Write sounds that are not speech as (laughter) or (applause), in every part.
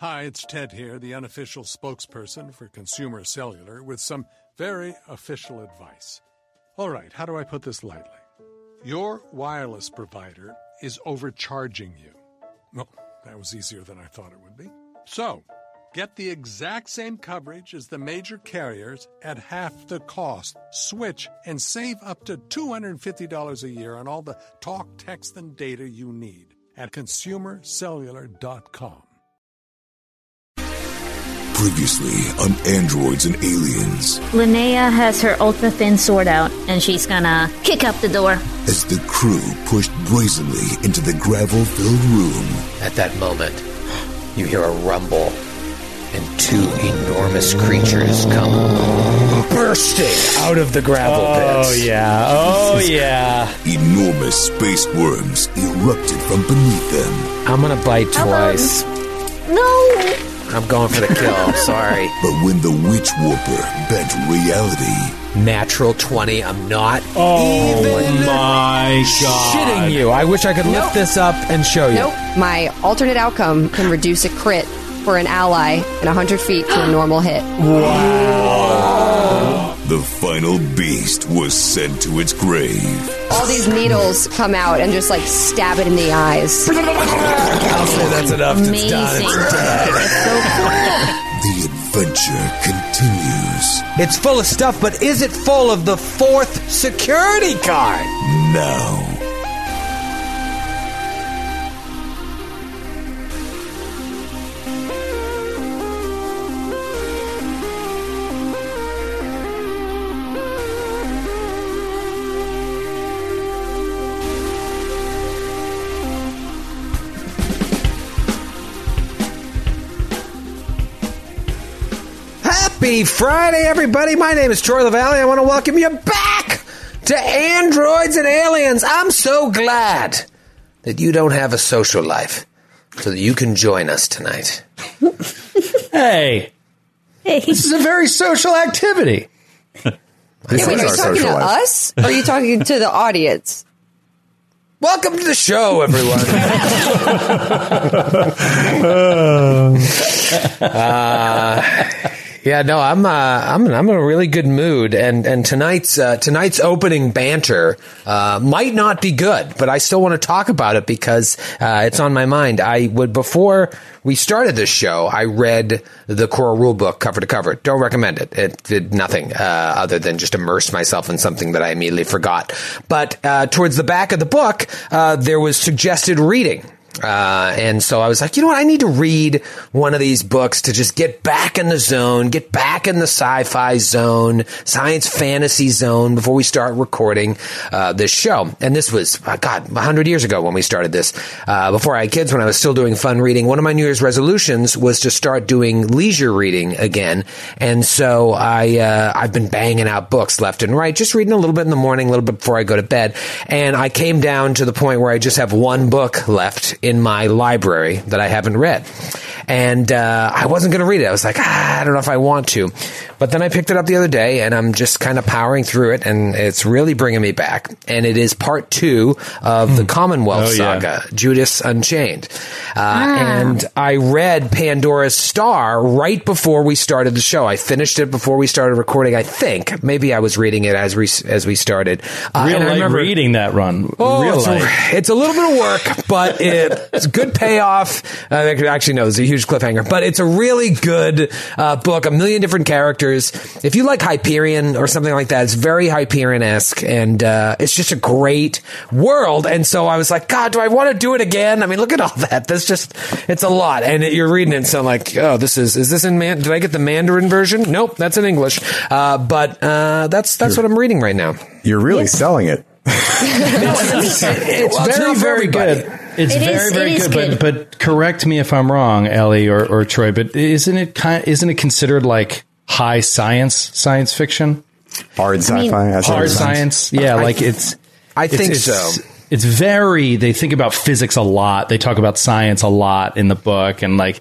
Hi, it's Ted here, the unofficial spokesperson for Consumer Cellular, with some very official advice. All right, how do I put this lightly? Your wireless provider is overcharging you. Well, that was easier than I thought it would be. So, get the exact same coverage as the major carriers at half the cost. Switch and save up to $250 a year on all the talk, text, and data you need at consumercellular.com. Previously on Androids and Aliens, Linnea has her ultra thin sword out, and she's gonna kick up the door. as the crew pushed brazenly into the gravel filled room, At that moment, you hear a rumble, and two enormous creatures come bursting out of the gravel Oh pits. Oh, yeah. (laughs) Oh yeah. enormous space worms erupted from beneath them. I'm gonna bite twice. No! I'm going for the kill. Sorry. (laughs) But when the Witch Warper bent reality, Natural 20. I'm not Oh even my god. shitting you. I wish I could lift Nope. this up and show you. Nope. My alternate outcome can reduce a crit for an ally in 100 feet to a normal hit. The final beast was sent to its grave. All these needles come out and just like stab it in the eyes. I'll say that's enough. It's Amazing. done. It's dead. It's so cool. The adventure continues It's full of stuff, but is it full of the fourth security card? now. Happy Friday, everybody. My name is Troy Lavallee. I want to welcome you back to Androids and Aliens. I'm so glad that you don't have a social life so that you can join us tonight. Hey, Hey, this is a very social activity. Yeah, wait, are you talking to us? Or are you talking to the audience? Welcome to the show, everyone. (laughs) Uh, yeah, no, I'm uh, I'm I'm in a really good mood, and and tonight's uh, tonight's opening banter uh, might not be good, but I still want to talk about it because uh, it's on my mind. I would before we started this show, I read the core rule book cover to cover. Don't recommend it. It did nothing uh, other than just immerse myself in something that I immediately forgot. But uh, towards the back of the book, uh, there was suggested reading. Uh, and so I was like, you know what? I need to read one of these books to just get back in the zone, get back in the sci-fi zone, science fantasy zone before we start recording uh, this show. And this was, uh, God, hundred years ago when we started this. Uh, before I had kids, when I was still doing fun reading, one of my New Year's resolutions was to start doing leisure reading again. And so I, uh, I've been banging out books left and right, just reading a little bit in the morning, a little bit before I go to bed. And I came down to the point where I just have one book left in my library that I haven't read. And uh, I wasn't going to read it. I was like, ah, I don't know if I want to. But then I picked it up the other day and I'm just kind of powering through it and it's really bringing me back. And it is part two of the Commonwealth Oh, yeah. saga, Judas Unchained. Uh, And I read Pandora's Star right before we started the show. I finished it before we started recording, I think. Maybe I was reading it as we, as we started. Uh, Real and I remember- reading that run. Oh, Real it's, light. a, it's a little bit of work, but it, it's a good payoff. Uh, actually, no, it's a huge cliffhanger, but it's a really good uh, book. A million different characters. If you like Hyperion or something like that, it's very Hyperion esque, and uh, it's just a great world. And so I was like, God, do I want to do it again? I mean, look at all that. That's just, it's a lot. And it, you're reading it, so I'm like, oh, this is, is this in man? Did I get the Mandarin version? Nope, that's in English. Uh, but uh, that's that's what I'm reading right now. You're really selling it. It's, It's well, very, very good. It's It very, is- very it is good. good. But but correct me if I'm wrong, Ellie or, or Troy. But isn't it kind? Isn't it considered like high science science fiction? Hard sci-fi. mean, Hard it is. science? Yeah, I- like it's. I think it's, so. It's very. They think about physics a lot. They talk about science a lot in the book, and like.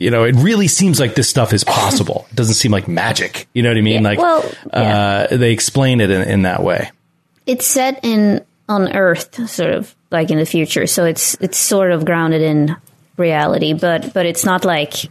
You know, it really seems like this stuff is possible. It doesn't seem like magic. You know what I mean? Yeah, like, well, yeah. uh, they explain it in, in that way. It's set in on Earth, sort of like in the future. So it's it's sort of grounded in reality, but but it's not like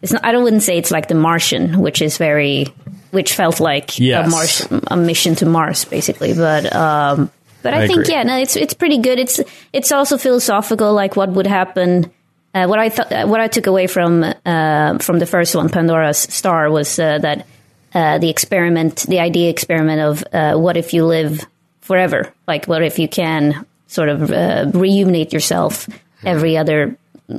it's not. I don't wouldn't say it's like The Martian, which is very which felt like Yes. a Mars a mission to Mars basically, but. um but I, I think agree. yeah, no, it's it's pretty good. It's it's also philosophical, like what would happen. Uh, what I thought, what I took away from uh, from the first one, Pandora's Star, was uh, that uh, the experiment, the idea experiment of uh, what if you live forever? Like, what if you can sort of uh, reunite yourself every other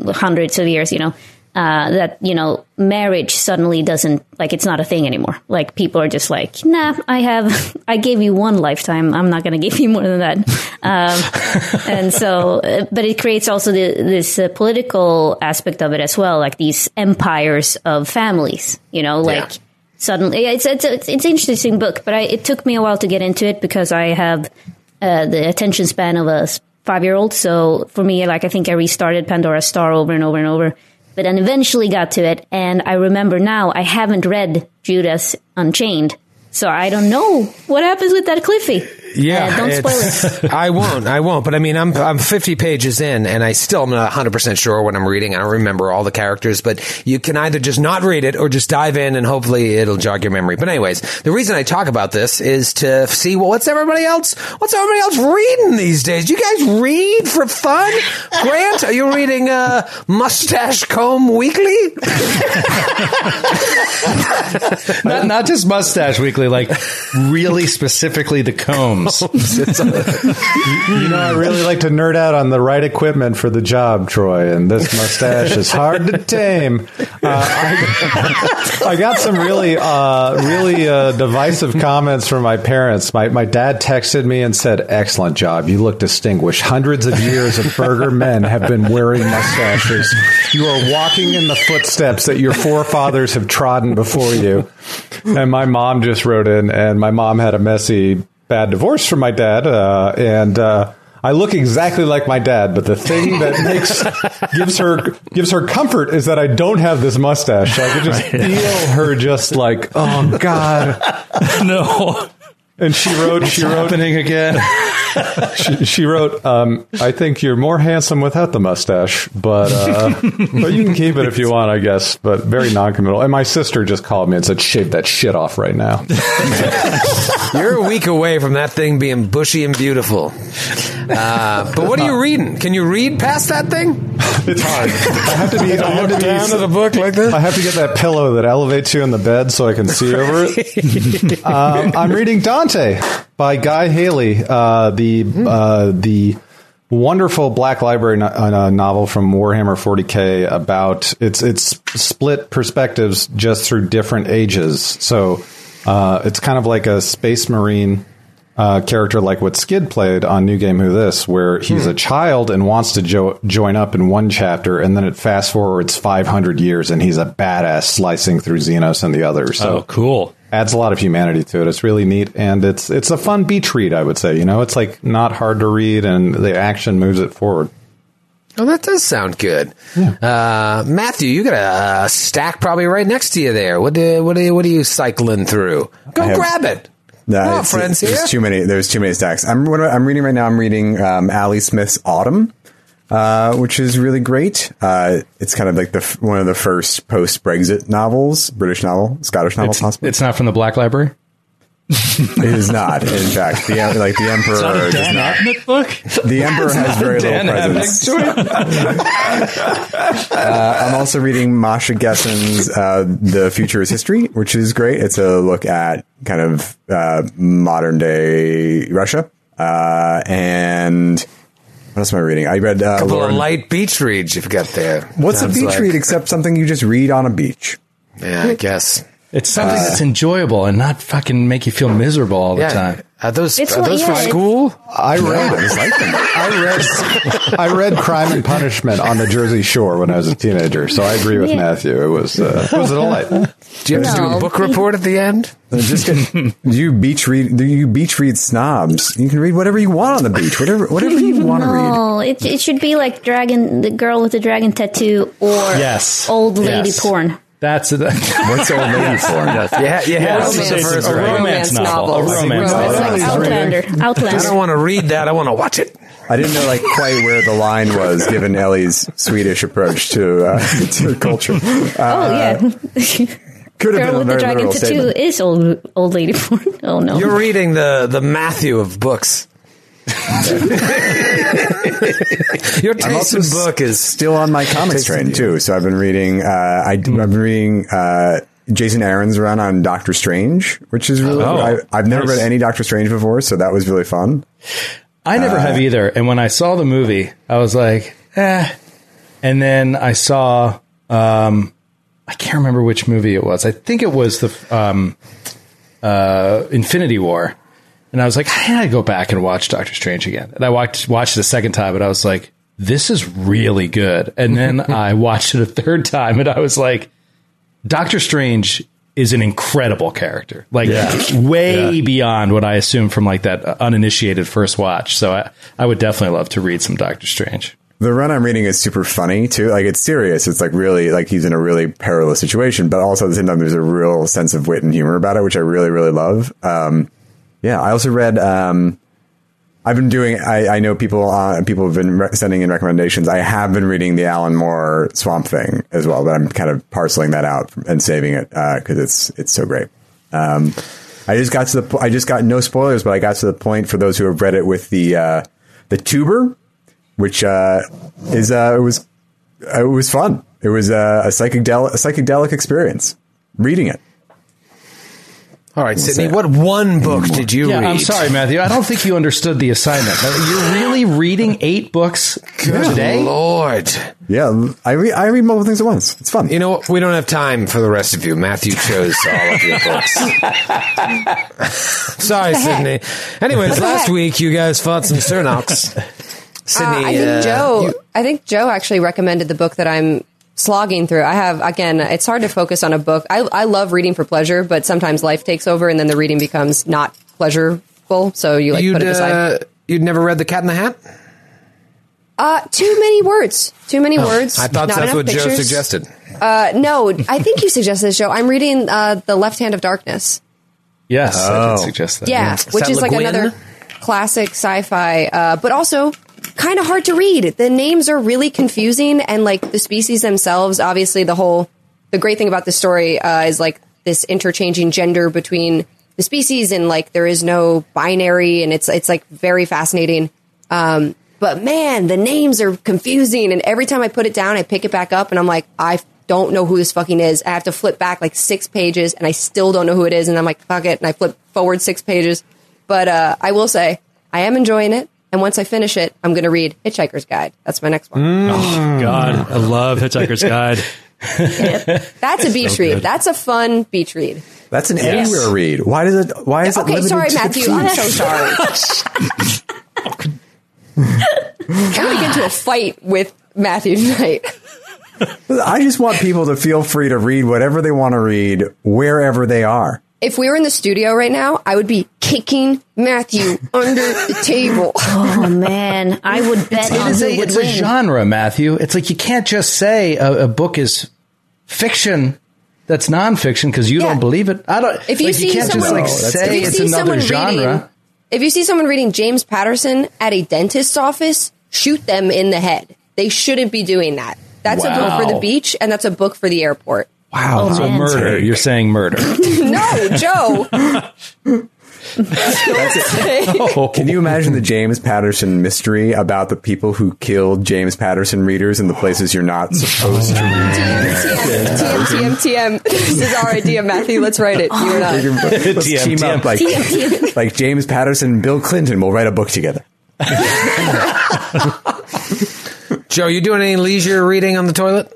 hundreds of years? You know, uh, that you know, marriage suddenly doesn't like it's not a thing anymore. Like people are just like, nah, I have, (laughs) I gave you one lifetime. I'm not going to give you more than that. Um, (laughs) and so, uh, but it creates also the, this uh, political aspect of it as well, like these empires of families. You know, like Yeah. Suddenly it's it's it's, it's an interesting book, but I, it took me a while to get into it because I have uh, the attention span of a five year old. So for me, like I think I restarted Pandora's Star over and over and over, but then eventually got to it. And I remember now I haven't read Judas Unchained, so I don't know what happens with that Cliffy. Yeah, Uh, don't spoil it. (laughs) I won't. I won't. But I mean, I'm I'm 50 pages in, and I still am not 100 percent sure what I'm reading. I don't remember all the characters, but you can either just not read it or just dive in, and hopefully it'll jog your memory. But anyways, the reason I talk about this is to see well, what's everybody else what's everybody else reading these days. Do You guys read for fun? Grant, are you reading uh, Mustache Comb Weekly? (laughs) not, not just Mustache Weekly, like really specifically the (laughs) You know, I really like to nerd out on the right equipment for the job, Troy, and this mustache is hard to tame. Uh, I, I got some really, uh, really uh, divisive comments from my parents. My, my dad texted me and said, Excellent job. You look distinguished. Hundreds of years of Berger men have been wearing mustaches. You are walking in the footsteps that your forefathers have trodden before you. And my mom just wrote in, and my mom had a messy, bad divorce from my dad, uh, and uh, I look exactly like my dad. But the thing that makes (laughs) gives her gives her comfort is that I don't have this mustache. So I can just feel her just like, oh god. (laughs) no, And she wrote, she wrote, happening again. (laughs) she, she wrote, um, I think you're more handsome without the mustache, but uh, (laughs) but you can keep it if you want, I guess. But very noncommittal. And my sister just called me and said, shave that shit off right now. (laughs) You're a week away from that thing being bushy and beautiful. Uh, but what are you reading? Can you read past that thing? It's hard. I have to be. I have to be. Down to the book like this? I have to get that pillow that elevates you in the bed so I can see over it. um, I'm reading Dante by Guy Haley, uh, the uh, the wonderful Black Library no- uh, novel from Warhammer 40k about it's it's split perspectives just through different ages. So uh, it's kind of like a Space Marine uh, character like what Skid played on New Game Who This, where he's a child and wants to jo- join up in one chapter, and then it fast forwards 500 years, and he's a badass slicing through Xenos and the others. So Oh, cool. Adds a lot of humanity to it. It's really neat, and it's it's a fun beach read. I would say, you know, it's like not hard to read, and the action moves it forward. Oh, that does sound good. Uh, Matthew, you got a stack probably right next to you there. What do, what do, what are you cycling through? Go have- grab it. No, oh, friends there's here. too many. There's too many stacks. I'm I'm reading right now. I'm reading um, Ali Smith's Autumn, uh, which is really great. Uh, it's kind of like the one of the first post Brexit novels, British novel, Scottish novel, It's, possibly. it's not from the Black Library. it is not. In fact, the like the emperor does not. Abnett book. The emperor has very Dan little Abnett presence. (laughs) (laughs) Uh, I'm also reading Masha Gessen's uh, "The Future Is History," which is great. It's a look at kind of uh, modern day Russia. Uh, and what else am reading? I read uh, couple Lauren- of light beach reads you've got there. What's Sounds a beach like- read except something you just read on a beach? Yeah, I guess. It's something that's enjoyable and not fucking make you feel miserable all the Yeah. time. Are those, It's are what- those yeah, for school? I read. I read. I read Crime and Punishment on the Jersey Shore when I was a teenager, so I agree with Yeah. Matthew. It was uh, it was a delight. Do you have to do a book report at the end? Just get, you beach read. Do you beach read snobs. You can read whatever you want on the beach. Whatever whatever you (laughs) want to read. No, it, it should be like dragon, the girl with the dragon tattoo, or Yes. old lady Yes. porn. That's it. (laughs) What's old lady porn? Yeah, yeah. Yes. Romance, It's a romance romance novel. novels. A romance Romance novel. Like novels. Outlander. I don't want to read that. I want to watch it. I didn't know like quite where the line was given Ellie's Swedish approach to uh, (laughs) to culture. Uh, oh yeah, (laughs) could have girl been a with the dragon tattoo statement. is old old lady porn. Oh no, You're reading the the Matthew of books. (laughs) Your taste in book is still on my comics train too. So I've been reading. Uh, I, I've been reading uh, Jason Aaron's run on Doctor Strange, which is really. Oh, I, I've never nice. read any Doctor Strange before, so that was really fun. I never have either. And when I saw the movie, I was like, eh. And then I saw, um, I can't remember which movie it was. I think it was the um, uh, Infinity War. And I was like, I gotta go back and watch Doctor Strange again. And I watched watched it a second time, and I was like, this is really good. And then (laughs) I watched it a third time, and I was like, Doctor Strange is an incredible character, like way beyond what I assumed from like that uninitiated first watch. So I, I would definitely love to read some Doctor Strange. The run I'm reading is super funny too. Like it's serious. It's like really like he's in a really perilous situation, but also at the same time there's a real sense of wit and humor about it, which I really really love. Um, yeah, I also read. Um, I've been doing. I, I know people. Uh, people have been re- sending in recommendations. I have been reading the Alan Moore Swamp Thing as well, but I'm kind of parceling that out and saving it because it's it's so great. Um, I just got to the. po- I just got no spoilers, but I got to the point for those who have read it with the uh, the tuber, which uh, is uh, it was it was fun. It was uh, a psychedelic a psychedelic experience reading it. All right. Sydney, what one book did you Yeah, read? I'm sorry, Matthew. I don't think you understood the assignment. You're really reading eight books today? Lord. Yeah, I read I read multiple things at once. It's fun. You know what? We don't have time for the rest of you. Matthew chose all of your books. (laughs) (laughs) Sorry, Sydney. Anyways, last week you guys fought some Cernox. Sydney, Uh, I think uh, Joe. you- I think Joe actually recommended the book that I'm slogging through. I have again. It's hard to focus on a book. I I love reading for pleasure, but sometimes life takes over, and then the reading becomes not pleasurable. So you like you'd, put it aside. uh, you'd never read The Cat in the Hat? Uh, too many words. Too many words. Oh, I thought not that's enough what Joe pictures. suggested. Uh, no, I think you suggested this, Joe. I'm reading uh, The Left Hand of Darkness. Yes, I Oh. did suggest that. Yeah, which that is like Le another classic sci-fi, uh, but also kind of hard to read. The names are really confusing, and like the species themselves. Obviously, the whole the great thing about the story uh, is like this interchanging gender between the species, and like there is no binary, and it's it's like very fascinating. Um, but man, the names are confusing, and every time I put it down, I pick it back up, and I'm like, I don't know who this fucking is. I have to flip back like six pages, and I still don't know who it is, and I'm like, fuck it, and I flip forward six pages. But uh, I will say, I am enjoying it, and once I finish it, I'm going to read Hitchhiker's Guide. That's my next one. Mm. Oh, God, I love Hitchhiker's Guide. (laughs) That's a beach read. That's a fun beach read. That's an anywhere read. Why does it? Why is it? Okay, sorry, to Matthew. I'm so sorry. I'm going to get into a fight with Matthew tonight. I just want people to feel free to read whatever they want to read wherever they are. If we were in the studio right now, I would be kicking Matthew (laughs) under the table. (laughs) Oh man, I would bet It on is who a, would it's a genre, Matthew. It's like you can't just say a, a book is fiction that's nonfiction because you Yeah. don't believe it. I don't. If you like, see you can't someone, just like oh, No, say if you it's see another someone genre. reading, if you see someone reading James Patterson at a dentist's office, shoot them in the head. They shouldn't be doing that. That's a book for the beach, and that's a book for the airport. Wow, Oh, so man. murder. You're saying murder. (laughs) No, Joe. (laughs) oh, Can you imagine the James Patterson mystery about the people who killed James Patterson readers in the places you're not supposed to read? TM, TM, TM, TM. This is our idea, Matthew. Let's write it. You and I. Let's TM, team up TM. like, like James Patterson and Bill Clinton will write a book together. (laughs) Joe, you doing any leisure reading on the toilet?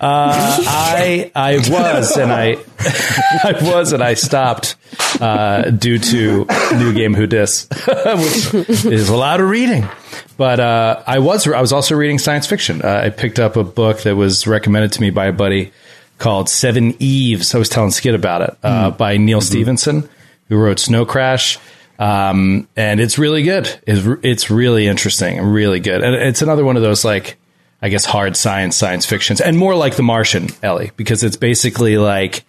I I was and I (laughs) I was and I stopped uh, due to new game Who Dis, (laughs) which is a lot of reading. But uh, I was I was also reading science fiction. Uh, I picked up a book that was recommended to me by a buddy called Seveneves. I was telling Skid about it uh, by Neal Stephenson, who wrote Snow Crash. Um, and it's really good. It's, it's really interesting and really good. And it's another one of those like, I guess hard science, science fictions, and more like The Martian, Ellie, because it's basically like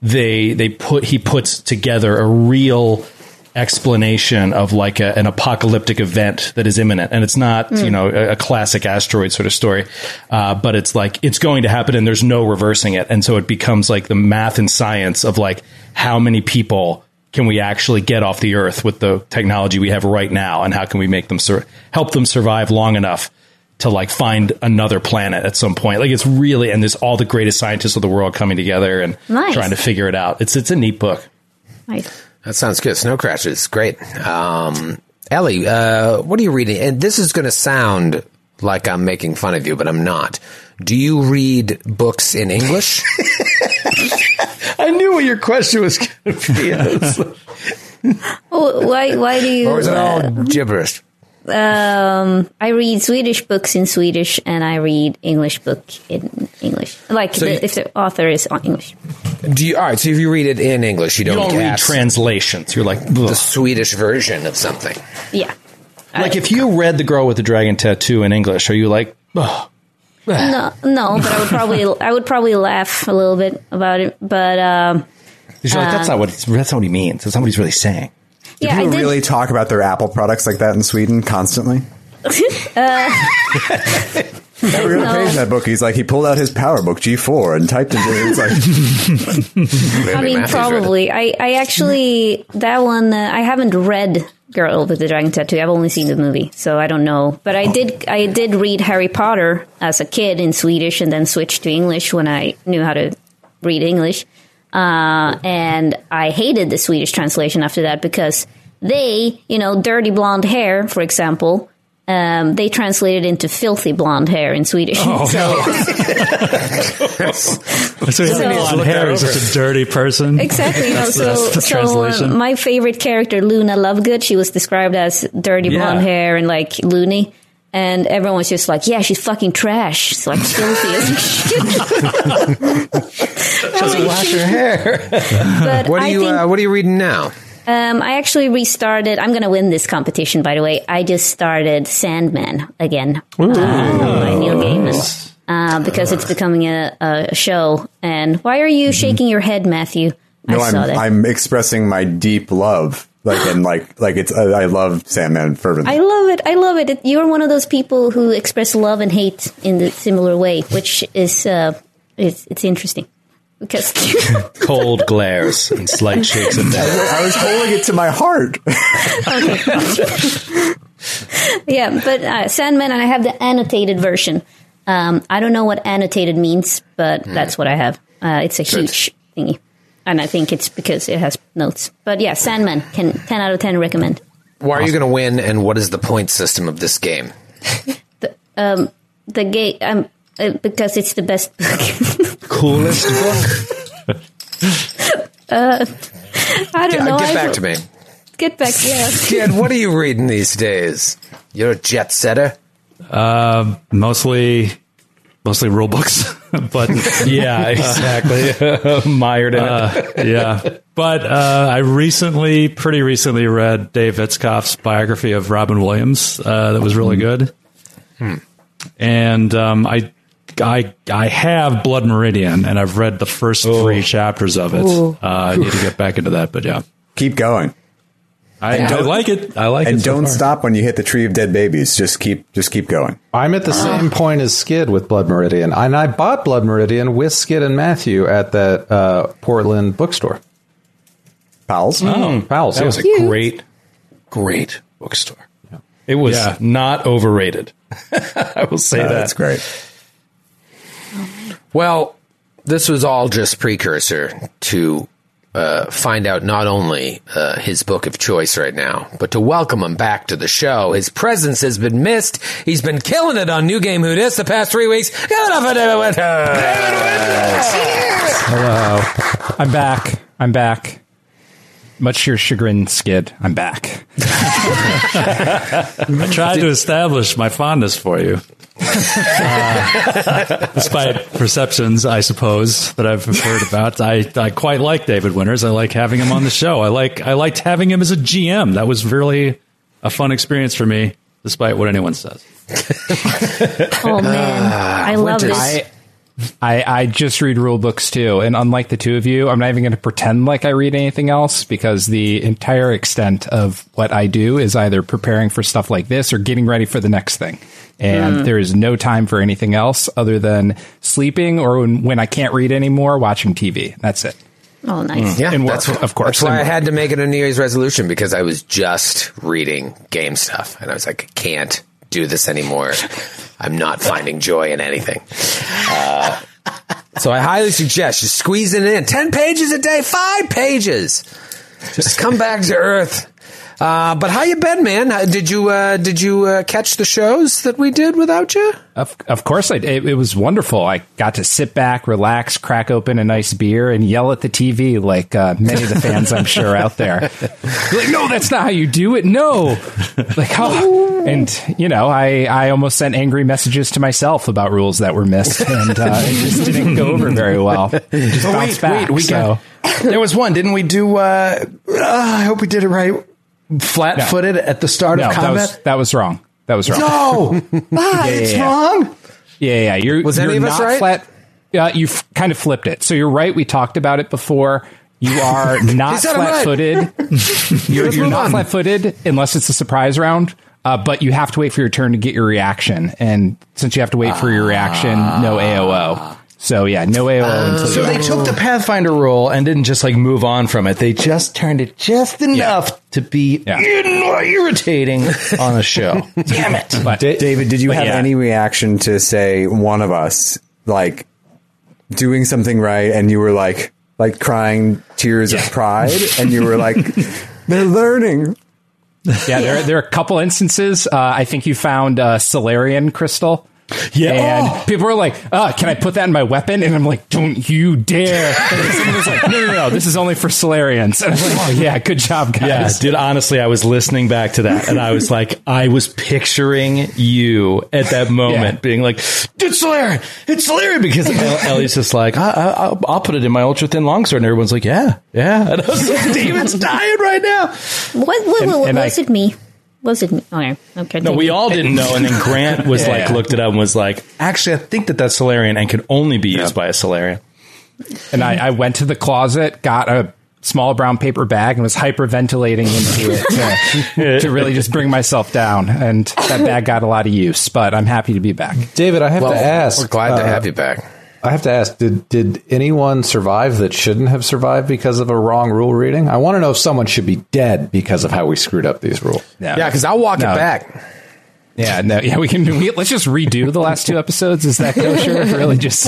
they they put he puts together a real explanation of like a, an apocalyptic event that is imminent, and it's not you know a, a classic asteroid sort of story, uh, but it's like it's going to happen and there's no reversing it, and so it becomes like the math and science of like how many people can we actually get off the earth with the technology we have right now, and how can we make them sur- help them survive long enough to like find another planet at some point. Like it's really and there's all the greatest scientists of the world coming together and Nice. trying to figure it out. It's it's a neat book. Nice. That sounds good. Snow Crashers, great. Um, Ellie, uh, what are you reading? And this is going to sound like I'm making fun of you, but I'm not. Do you read books in English? (laughs) (laughs) I knew what your question was going to be. (laughs) Oh, why? Why do you? or is it all uh, gibberish? Um, I read Swedish books in Swedish, and I read English book in English. Like So the, you- if the author is on English. Do you? All right. So if you read it in English, you You don't, don't read translations. You're like, the Swedish version of something. Yeah. like if you read the girl with the dragon tattoo in English, are you like, "Ugh." No, no, but I would probably I would probably laugh a little bit about it. But um, You're like, that's not what it's, that's not what he means. That's not what he's really saying. Yeah, I People did. really talk about their Apple products like that in Sweden constantly. (laughs) (laughs) Every other No. page in that book, he's like, he pulled out his PowerBook G4 and typed into it. It's like, (laughs) I mean, Matthew's read it. probably. I, I actually that one uh, I haven't read Girl with the Dragon Tattoo. I've only seen the movie, so I don't know. But I did I did read Harry Potter as a kid in Swedish, and then switched to English when I knew how to read English. Uh, and I hated the Swedish translation after that because they, you know, dirty blonde hair, for example. Um, they translated into filthy blonde hair in Swedish. (laughs) so, (laughs) So he's So- blonde hair. He's such a dirty person. Exactly. You know, That's- so that's the so uh, translation. my favorite character, Luna Lovegood, she was described as dirty Yeah. blonde hair and like loony. And everyone was just like, yeah, she's fucking trash. She's like filthy (laughs) as shit. Just wash your hair. But What are I you? think, uh, what are you reading now? um, I actually restarted. I'm going to win this competition, by the way. I just started Sandman again uh, by Neil Gaiman uh, because it's becoming a, a show. And why are you shaking your head, Matthew? no, I I'm, saw that. I'm expressing my deep love. Like, and like, like it's, I, I love Sandman fervently. I love it. I love it. it. You're one of those people who express love and hate in the similar way, which is uh, it's it's interesting because (laughs) Cold glares and slight shakes of head. I was holding it to my heart. yeah. But uh, Sandman, and I have the annotated version. Um, I don't know what annotated means, but that's what I have. Uh, it's a huge thingy, and I think it's because it has notes. But yeah, Sandman can ten out of ten recommend. Why are you going to win? And what is the point system of this game? (laughs) The game um, uh, because it's the best book. (laughs) Coolest (laughs) book. I don't know. Get I back don't- to me, Get back. Yeah. kid. What are you reading these days? You're a jet setter. mostly, mostly rule books, (laughs) but Yeah, exactly. (laughs) Mired in it. uh, yeah. But uh, I recently, pretty recently, read Dave Itzkoff's biography of Robin Williams. Uh, that was really good. And um, I, I, I have Blood Meridian, and I've read the first three chapters of it. Uh, I need to get back into that, but yeah, Keep going. I, I like it. I like it. And so don't far. stop when you hit the tree of dead babies. Just keep, just keep going. I'm at the same point as Skid with Blood Meridian, and I bought Blood Meridian with Skid and Matthew at that uh, Portland bookstore. Pals. Oh, Pals, that yeah. was a great, great bookstore. It was Yeah. not overrated. (laughs) I will say Uh, that. that's great. Well, this was all just precursor to uh, find out not only uh, his book of choice right now, but to welcome him back to the show. His presence has been missed. He's been killing it on New Game Who Dis the past three weeks. Hello. I'm back. I'm back. Much to your chagrin, Skid. I'm back. I tried to establish my fondness for you. Uh, despite perceptions, I suppose, that I've heard about. I, I quite like David Winters. I like having him on the show. I like I liked having him as a GM. That was really a fun experience for me, despite what anyone says. Oh man, I love Winters. this. I I, I just read rule books too, and unlike the two of you, I'm not even going to pretend like I read anything else because the entire extent of what I do is either preparing for stuff like this or getting ready for the next thing. And Mm. there is no time for anything else other than sleeping or when, when I can't read anymore, watching TV. That's it. Oh, nice. Yeah, And work, that's of course. That's why I had to make it a New Year's resolution because I was just reading game stuff, and I was like, I can't do this anymore. I'm not finding joy in anything. Uh, so I highly suggest just squeezing it in ten pages a day, five pages. Just come back to earth. Uh, but how you been, man? Did you uh, did you uh, catch the shows that we did without you? Of, of course, I, it, it was wonderful. I got to sit back, relax, crack open a nice beer, and yell at the TV like uh, many of the fans I'm sure out there. like, no, that's not how you do it. No, like, oh. and you know, I I almost sent angry messages to myself about rules that were missed, and uh, it just didn't go over very well. It just Oh, bounced wait, back. wait, we so. got. (coughs) There was one, didn't we do? Uh, uh, I hope we did it right. Flat footed at the start no, of that combat. was that was wrong. That was wrong. no, (laughs) ah, it's yeah, yeah. wrong. Yeah, yeah. You're, Was you're any of us not right? flat. Yeah, you kind of flipped it. So you're right. We talked about it before. You are (laughs) not said I'm right. flat-footed. (laughs) you're you're not flat-footed unless it's a surprise round. Uh, but you have to wait for your turn to get your reaction, and since you have to wait for your reaction, no AOO. So yeah, no AOO until So you they took the Pathfinder rule and didn't just like move on from it. They just turned it just enough to be Yeah. irritating (laughs) on a show. Damn it! But David, did you have yeah. any reaction to say one of us like doing something right and you were like like crying tears of pride and you were like (laughs) they're learning. yeah, there there are a couple instances. Uh, I think you found uh, Solarian crystal. Yeah. and Oh. people are like, "Uh, can I put that in my weapon?" And I'm like, "Don't you dare!" (laughs) And someone was like, "No, no, no, this is only for Solarians." And I'm like, "Oh yeah, good job, guys." Yeah, dude, honestly, I was listening back to that and I was like, I was picturing you at that moment Yeah. being like, it's Solarian, it's Solarian, because (laughs) Ellie's just like, I, I, I'll, I'll put it in my ultra thin longsword. And everyone's like, yeah, yeah. (laughs) And I was like, David's dying right now. What, what, what, and was I- it me? Was it me? Okay. okay No, we all didn't know. And then Grant was Yeah, like, yeah. looked it up and was like, actually, I think that that's Solarian and can only be used by a Solarian. And I, I went to the closet, got a small brown paper bag, and was hyperventilating into it to, (laughs) to really just bring myself down. And that bag got a lot of use, but I'm happy to be back. David, I have Well, to ask. we're glad to uh, have you back. I have to ask: Did did anyone survive that shouldn't have survived because of a wrong rule reading? I want to know if someone should be dead because of how we screwed up these rules. Yeah, Yeah, because I'll walk No. it back. Yeah, no, yeah, we can. We, let's just redo the last two episodes. Is that kosher? (laughs) really, just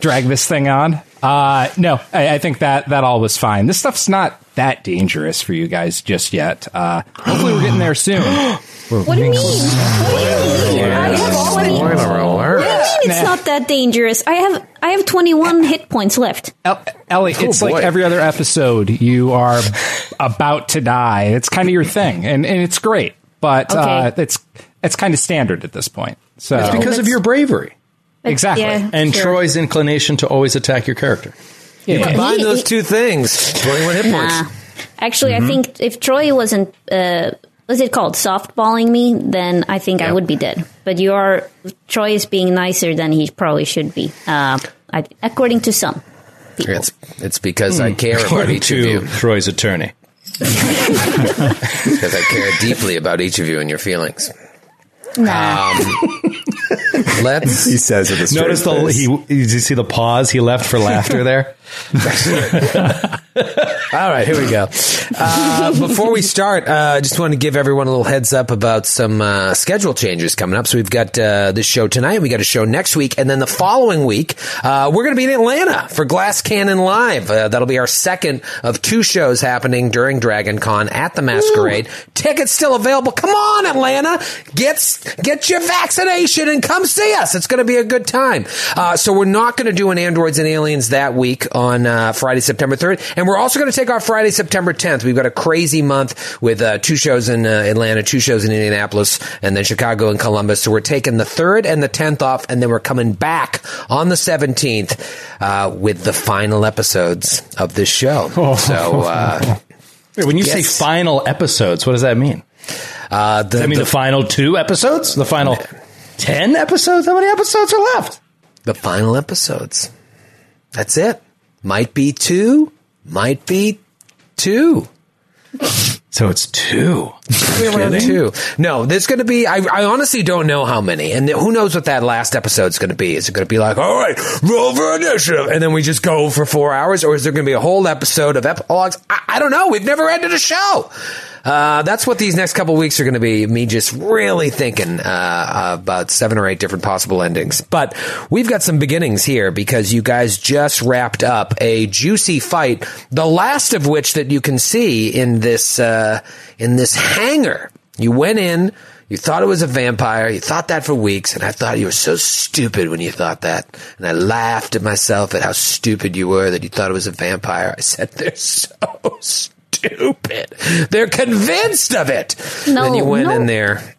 drag this thing on. Uh, no, I, I think that that all was fine. This stuff's not that dangerous for you guys just yet. Uh, hopefully, we're getting there soon. (gasps) What do you mean? What do you mean? I have 20. Spoiler alert. What do you mean it's Nah. not that dangerous? I have I have 21 hit points left. El- Ellie, it's boy. like every other episode. You are about to die. It's kind of your thing, and, and it's great. But uh, it's it's kind of standard at this point. So It's because of your bravery exactly. Yeah, and sure. Troy's inclination to always attack your character. Yeah. Combine He- those he- two things. 21 hit points. Nah. Actually, Mm-hmm. I think if Troy wasn't, uh, what's it called, softballing me, then I think I would be dead. But you are, Troy is being nicer than he probably should be, uh, I, according to some people. It's, it's because I care about According each of you. Troy's attorney. (laughs) Because I care deeply about each of you and your feelings. Nah. Um, (laughs) Let's. (laughs) He says with a straight Notice the face. he. Did you see the pause he left for laughter there? (laughs) All right, here we go. Uh, before we start, uh, I just want to give everyone a little heads up about some uh, schedule changes coming up. So we've got uh, this show tonight, we got a show next week, and then the following week uh, we're going to be in Atlanta for Glass Cannon Live. Uh, that'll be our second of two shows happening during Dragon Con at the Masquerade. Tickets still available. Come on, Atlanta, get get your vaccination and come see us. It's going to be a good time. Uh, so we're not going to do an Androids and Aliens that week on uh, Friday, September 3rd. And we're also going to take our Friday, September 10th. We've got a crazy month with uh, two shows in uh, Atlanta, two shows in Indianapolis, and then Chicago and Columbus. So we're taking the 3rd and the 10th off, and then we're coming back on the 17th uh, with the final episodes of this show. (laughs) So uh, Wait, when you say final episodes, what does that mean? uh, the, Does that mean the- the, final two episodes? The final ten episodes? How many episodes are left? the final episodes. That's it. Might be two, might be two. So it's two. Around two. No, there's going to be. I, I honestly don't know how many, and who knows what that last episode's going to be. Is it going to be like, all right, roll for initiative, and then we just go for four hours, or is there going to be a whole episode of epilogues? I, I don't know. We've never ended a show. Uh, that's what these next couple weeks are going to be. Me just really thinking uh, about seven or eight different possible endings. But we've got some beginnings here because you guys just wrapped up a juicy fight, the last of which that you can see in this uh, in this hangar. You went in. You thought it was a vampire. You thought that for weeks, and I thought you were so stupid when you thought that. And I laughed at myself at how stupid you were that you thought it was a vampire. I said, "They're so stupid." They're convinced of it." No, then you went no. in there,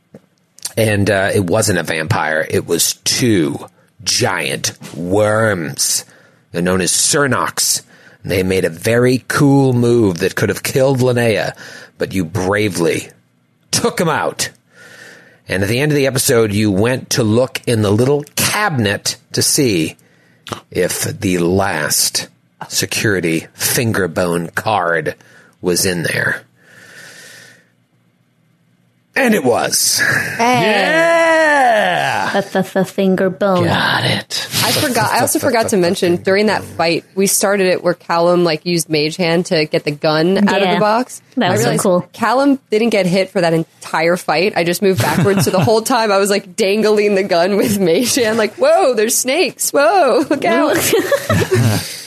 and uh, it wasn't a vampire. It was two giant worms. They're known as Cernox. And They made a very cool move that could have killed Linnea, but you bravely took him out. And at the end of the episode, you went to look in the little cabinet to see if the last security finger bone card was in there. And it was. Yeah. The, the, the finger bone. Got it. I forgot. I also forgot to mention during that fight, we started it where Callum like used Mage Hand to get the gun out of Yeah. the box. That I was so realized cool. Callum didn't get hit for that entire fight. I just moved backwards, so the whole time I was like dangling the gun with Mage Hand, like, "Whoa, there's snakes! Whoa, look out!" (laughs)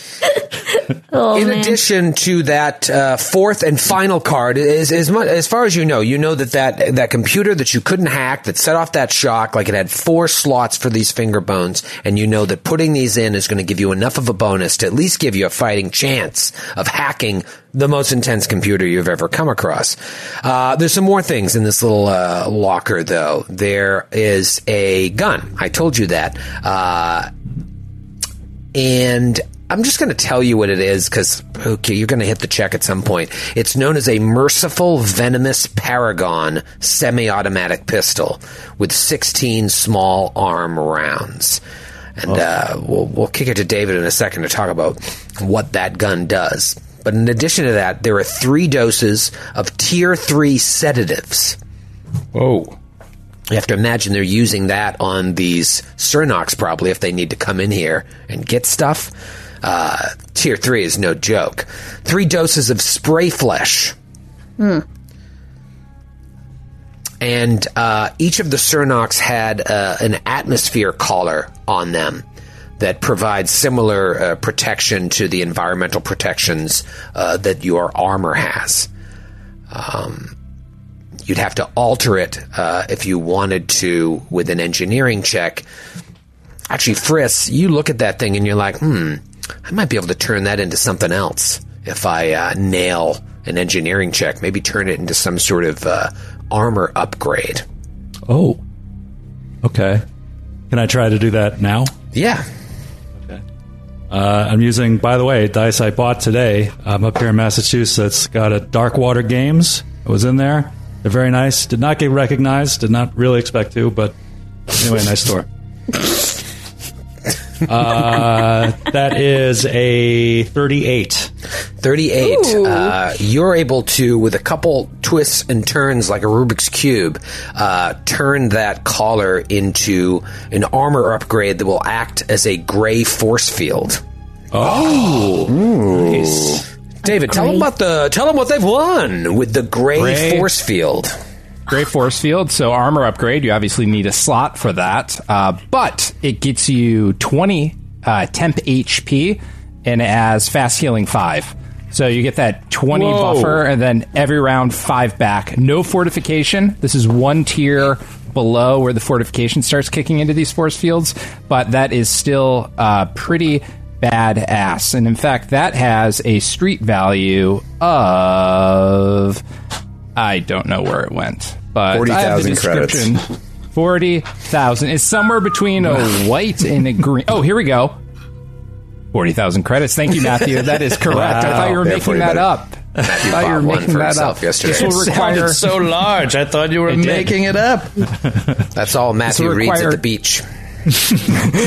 Oh, in man. addition to that uh, fourth and final card, is as much as far as you know, you know that, that that computer that you couldn't hack that set off that shock, like it had four slots for these finger bones, and you know that putting these in is going to give you enough of a bonus to at least give you a fighting chance of hacking the most intense computer you've ever come across. Uh, there's some more things in this little uh, locker, though. There is a gun. I told you that. Uh, and I'm just going to tell you what it is because okay, you're going to hit the check at some point. It's known as a merciful venomous paragon semi-automatic pistol with 16 small arm rounds. And uh, we'll, we'll kick it to David in a second to talk about what that gun does. But in addition to that, there are three doses of tier three sedatives. Whoa. You have to imagine they're using that on these Cernox probably if they need to come in here and get stuff. Uh, tier three is no joke. Three doses of spray flesh. And uh, each of the Cernox had uh, an atmosphere collar on them that provides similar uh, protection to the environmental protections uh, that your armor has. Um, you'd have to alter it uh, if you wanted to with an engineering check. Actually, Friss, you look at that thing and you're like, hmm, I might be able to turn that into something else if I uh, nail an engineering check. Maybe turn it into some sort of uh, armor upgrade. Oh. Okay. Can I try to do that now? Yeah. Uh, I'm using, by the way, dice I bought today. I'm up here in Massachusetts. Got a Darkwater Games. I was in there. They're very nice. Did not get recognized. Did not really expect to, but anyway, nice store. (laughs) Uh, that is a 38. 38. Uh, you're able to, with a couple twists and turns like a Rubik's Cube, uh, turn that collar into an armor upgrade that will act as a gray force field. Oh, nice. David, tell them about the tell them what they've won with the gray, Gray. force field. Great force field. So armor upgrade, you obviously need a slot for that. Uh, but it gets you 20 uh, temp HP and it has fast healing 5. So you get that 20 Whoa. buffer and then every round 5 back. No fortification. This is one tier below where the fortification starts kicking into these force fields, but that is still uh, pretty badass. And in fact, that has a street value of I don't know where it went, but 40,000 credits. Forty thousand. It's somewhere between a (laughs) white and a green. Oh, here we go. Forty thousand credits. Thank you, Matthew. That is correct. I thought you were Yeah, making that better. up. I Matthew thought you were bought one making for that himself up. yesterday. This will It require so large. I thought you were (laughs) It did. making it up. (laughs) That's all Matthew will reads at the beach.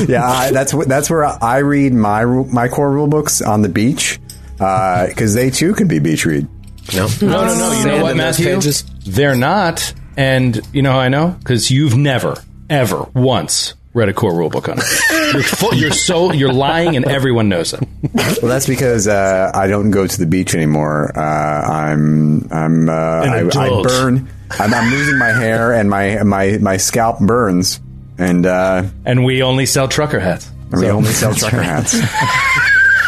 yeah, I, that's wh- that's where I read my my core rule books on the beach uh, because they too can be beach read. No, No, no, no. You know what, Matthew? pages. They're not. And you know how I know? Because you've never, ever, once read a core rulebook on it. (laughs) You're, full, you're so you're lying, and everyone knows it. Well, that's because uh, I don't go to the beach anymore. Uh, I'm I'm uh, I, I burn. I'm, I'm losing my hair and my my my scalp burns, and uh, And we only sell trucker hats. we So- only sell trucker (laughs) hats.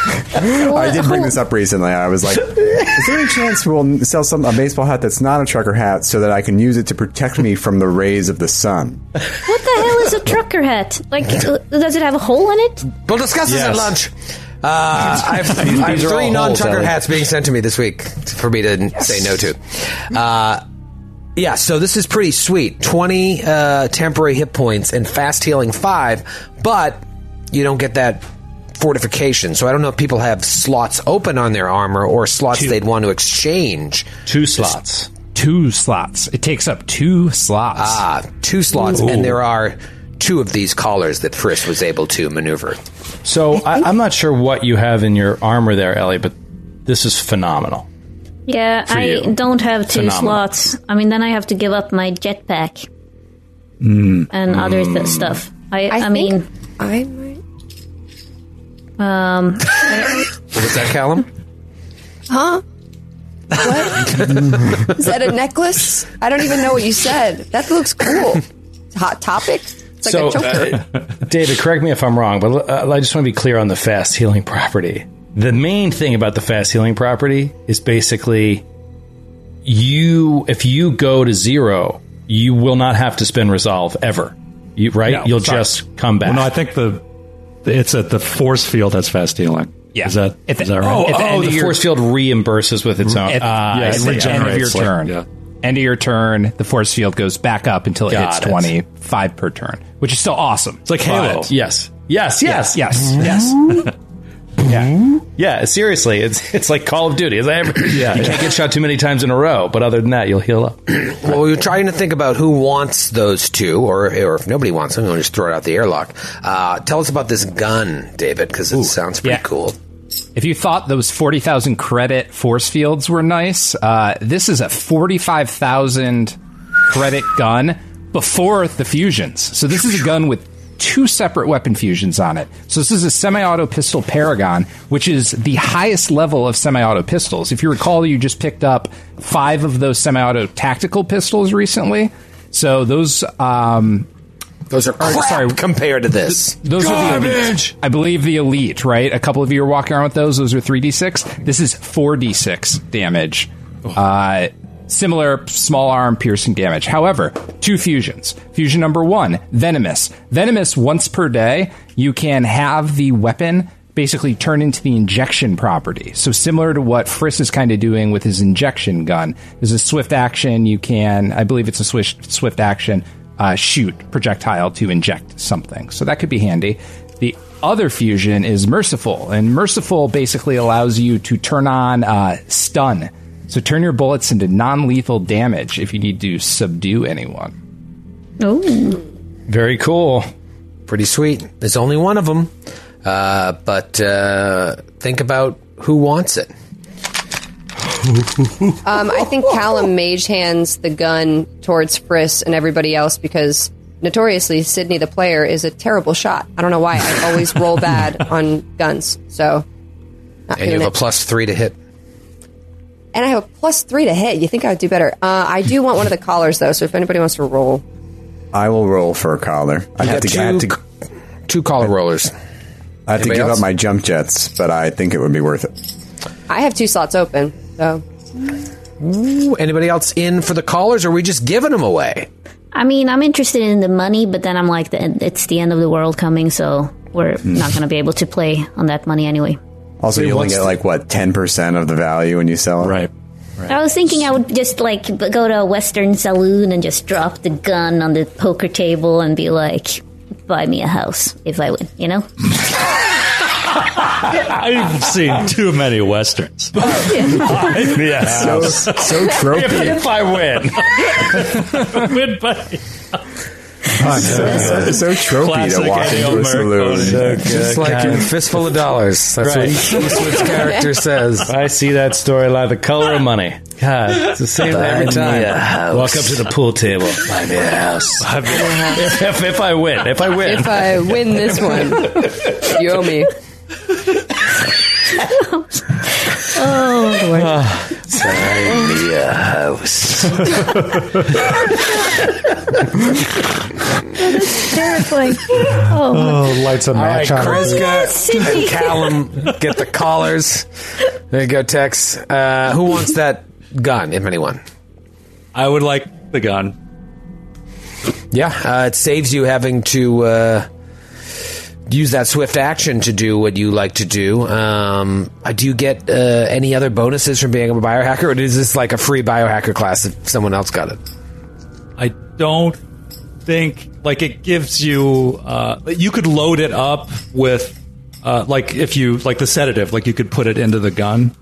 I did bring this up recently. I was like, "Is there any chance we'll sell some a baseball hat that's not a trucker hat so that I can use it to protect me from the rays of the sun?" What the hell is a trucker hat? Like, does it have a hole in it? We'll discuss this at lunch. Uh, I have, (laughs) I have three non-trucker holes, hats being sent to me this week for me to say no to. Uh, yeah, so this is pretty sweet. 20 uh, temporary hit points and fast healing 5, but you don't get that fortification. So I don't know if people have slots open on their armor or slots Two. they'd want to exchange. Two slots. Two slots. It takes up two slots. Ah, two slots, and there are two of these collars that Friss was able to maneuver. So I, I'm not sure what you have in your armor there, Ellie, but this is phenomenal. Yeah, For I you. don't have two Phenomenal. slots. I mean, then I have to give up my jetpack Mm. and other th- stuff. I, I, I, mean, I might. Um, What was that, Callum? Huh? What? Is that a necklace? I don't even know what you said. That looks cool. It's a hot topic. It's like so, a choker. uh, David, correct me if I'm wrong, but uh, I just want to be clear on the fast healing property. The main thing about the fast healing property is basically you, if you go to zero, you will not have to spend resolve ever. You, right? No, You'll sorry. just come back. Well, no, I think the it's at the force field that's fast healing. Yeah. Is that At the- is that right? oh, at the oh end of the your- force field reimburses with its own. At, Ah, yeah, I at see. the end of your regenerates, like, turn. yeah. End of your turn, the force field goes back up until it Got hits it. 25 per turn, which is still awesome. It's like Halo. But- yes. Yes, yes, Yes, yes. (laughs) yeah. (laughs) Yeah, seriously, it's (laughs) it's like Call of Duty. It's like every- you can't get shot too many times in a row, but other than that, you'll heal up. (clears throat) Well, we are trying to think about who wants those two, or or if nobody wants them, we'll just throw it out the airlock. Uh, tell us about this gun, David, because it sounds pretty yeah. cool. If you thought those 40,000 credit force fields were nice, uh, this is a 45,000 credit gun before the fusions. So this is a gun with two separate weapon fusions on it. So this is a semi-auto pistol Paragon, which is the highest level of semi-auto pistols. If you recall, you just picked up five of those semi-auto tactical pistols recently. So those um, Those are crap sorry. compared to this. those are the elite. I believe the elite, right? A couple of you are walking around with those. Those are 3d6. This is 4d6 damage. Uh, similar small arm piercing damage. However, two fusions. Fusion number one, Venomous. Venomous, once per day, you can have the weapon basically turn into the injection property. So similar to what Friss is kind of doing with his injection gun. There's a swift action. You can, I believe it's a swift, swift action, uh, shoot projectile to inject something. So that could be handy. The other fusion is Merciful, and Merciful basically allows you to turn on uh, stun. So turn your bullets into non-lethal damage if you need to subdue anyone. oh, Very cool. Pretty sweet. There's only one of them, uh, but uh, think about who wants it. (laughs) Um, I think Callum mage hands the gun towards Friss and everybody else because notoriously Sydney the player is a terrible shot. I don't know why. I always roll (laughs) bad on guns. So, And you doing have a plus three to hit. And I have a plus three to hit. You think I would do better? Uh, I do want one of the collars though. So if anybody wants to roll, I will roll for a collar. I You have got to, I have to, two, two collar rollers. I have to give else? up my jump jets, but I think it would be worth it. I have two slots open. So Ooh, anybody else in for the collars, or are we just giving them away? I mean, I'm interested in the money, but then I'm like, the, it's the end of the world coming, so we're not going to be able to play on that money anyway. Also, Wait, you only get the- like what ten percent of the value when you sell it. Right. I was thinking I would just like go to a Western saloon and just drop the gun on the poker table and be like, buy me a house if I win, you know? (laughs) I've seen too many westerns. (laughs) yes. So, so tropey. (laughs) if I win. Win by- so tropey Classic to walk into a saloon. Morricone. Just like a fistful of dollars. That's Right. what Eastwood's character (laughs) says. I see that story storyline, the color of money. God, it's the same Buy every me time. a house. Walk up to the pool table. Buy me a house. (laughs) if, if, if I win, if I win, If I win this one, you owe me. (laughs) Oh, Lord. Ah. Buy me a house. That's terrifying. Oh, Oh, lights a All right, match on it. Kreska and Callum get the collars. There you go, Tex. Uh, who wants that gun, if anyone? I would like the gun. Yeah, uh, it saves you having to uh, use that swift action to do what you like to do. Um, uh, do you get uh, any other bonuses from being a biohacker, or is this like a free biohacker class if someone else got it? I don't think like it gives you. Uh, you could load it up with, uh, like if you like the sedative, like you could put it into the gun,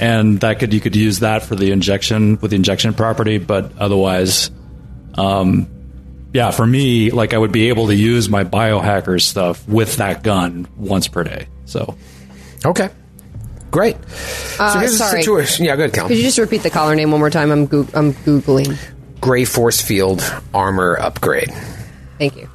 and that could you could use that for the injection with the injection property. But otherwise, um, yeah, for me, like I would be able to use my biohacker stuff with that gun once per day. So Okay, great. Uh, so here's sorry. the situation. Yeah, good, Cal. Could you just repeat the collar name one more time? I'm goo- I'm googling. Gray force field armor upgrade. Thank you.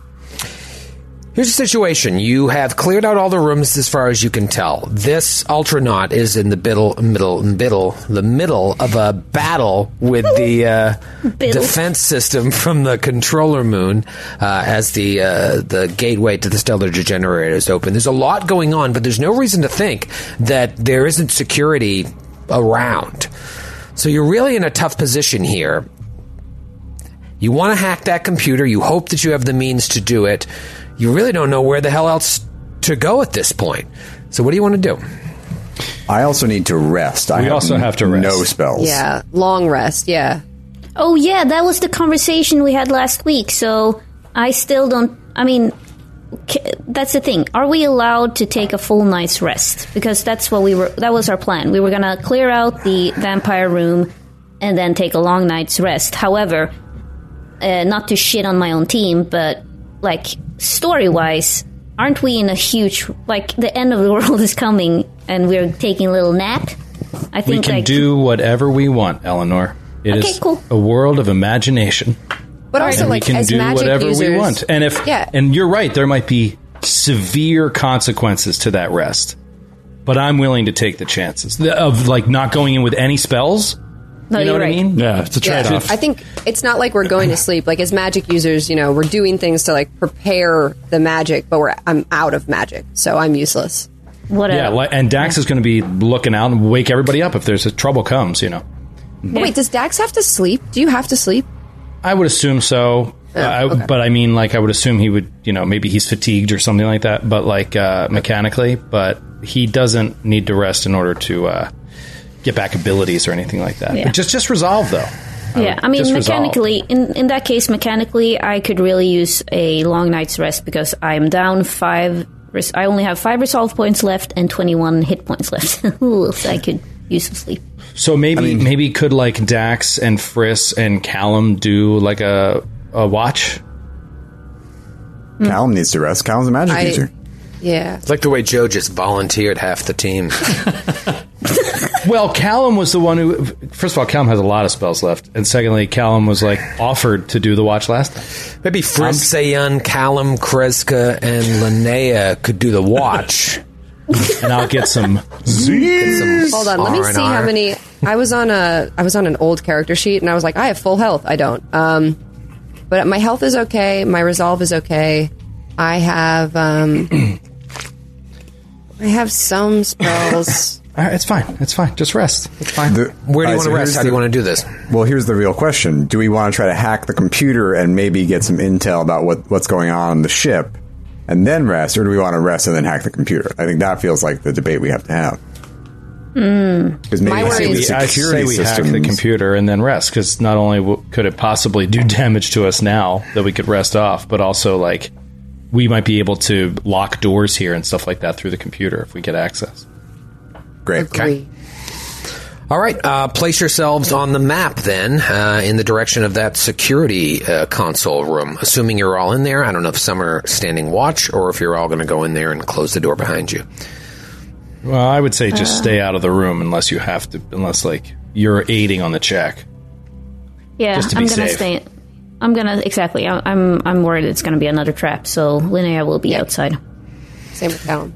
Here's the situation. You have cleared out all the rooms as far as you can tell. This Ultranaut is in the middle, middle, middle, the middle of a battle with the uh, (laughs) defense system from the controller moon uh, as the uh, the gateway to the stellar degenerator is open. There's a lot going on, but there's no reason to think that there isn't security around. So you're really in a tough position here. You want to hack that computer. You hope that you have the means to do it. You really don't know where the hell else to go at this point. So, what do you want to do? I also need to rest. I We also have to rest. No spells. Yeah, long rest. Yeah. Oh yeah, that was the conversation we had last week. So I still don't. I mean, ca- that's the thing. Are we allowed to take a full night's rest? Because that's what we were. That was our plan. We were gonna clear out the vampire room and then take a long night's rest. However, uh, not to shit on my own team, but like story wise, aren't we in a huge like the end of the (laughs) world is coming and we're taking a little nap? I think we can like do whatever we want, Ellinor. It is Okay, cool. a world of imagination. But also, and like, we can as do magic whatever users, we want. And if yeah, and you're right, there might be severe consequences to that rest. But I'm willing to take the chances of like not going in with any spells. No, you know you're what right. I mean? yeah, it's a Yeah, trade off. I think it's not like we're going to sleep. Like as magic users, you know, we're doing things to like prepare the magic, but we're I'm out of magic, so I'm useless. whatever. Yeah, li- and Dax is going to be looking out and wake everybody up if there's a trouble comes. You know, But wait, does Dax have to sleep? Do you have to sleep? I would assume so. Oh, I, okay. But I mean, like, I would assume he would, you know, maybe he's fatigued or something like that. But like uh, mechanically, but he doesn't need to rest in order to uh, get back abilities or anything like that. Yeah. But just just resolve though. Yeah, I mean, just resolve. mechanically, in, in that case, mechanically, I could really use a long night's rest because I'm down five. res- I only have five resolve points left and 21 hit points left. (laughs) So I could use some sleep. So maybe maybe could like Dax and Friss and Callum do like a a watch? Callum needs to rest. Callum's a magic I- user. Yeah. It's like the way Joe just volunteered half the team. (laughs) (laughs) Well, Callum was the one who. First of all, Callum has a lot of spells left, and secondly, Callum was like offered to do the watch last time. Maybe Frissayan, Callum, Kreska, and Linnea could do the watch. (laughs) and I'll get some. Hold on, let me see how many. I was on a I was on an old character sheet, and I was like, I have full health. I don't. Um, but my health is okay. My resolve is okay. I have um, (clears throat) I have some spells. All right, it's fine. It's fine. Just rest. It's fine. The- Where do you all right, want so to rest? here's How do you want to do this? Well, here's the real question: Do we want to try to hack the computer and maybe get some intel about what, what's going on on the ship, and then rest, or do we want to rest and then hack the computer? I think that feels like the debate we have to have. Hmm. Because maybe My we worry see is- I security say we hack the computer and then rest because not only w- could it possibly do damage to us now that we could rest off, but also like we might be able to lock doors here and stuff like that through the computer if we get access. Great. Agree. All right, uh, place yourselves on the map then, uh, in the direction of that security uh, console room. Assuming you're all in there, I don't know if some are standing watch or if you're all going to go in there and close the door behind you. Well, I would say just stay out of the room unless you have to, unless like you're aiding on the check. Yeah, Just to I'm gonna stay. I'm gonna exactly. I- I'm I'm worried it's gonna be another trap. So Linnea will be outside. Same with Callum.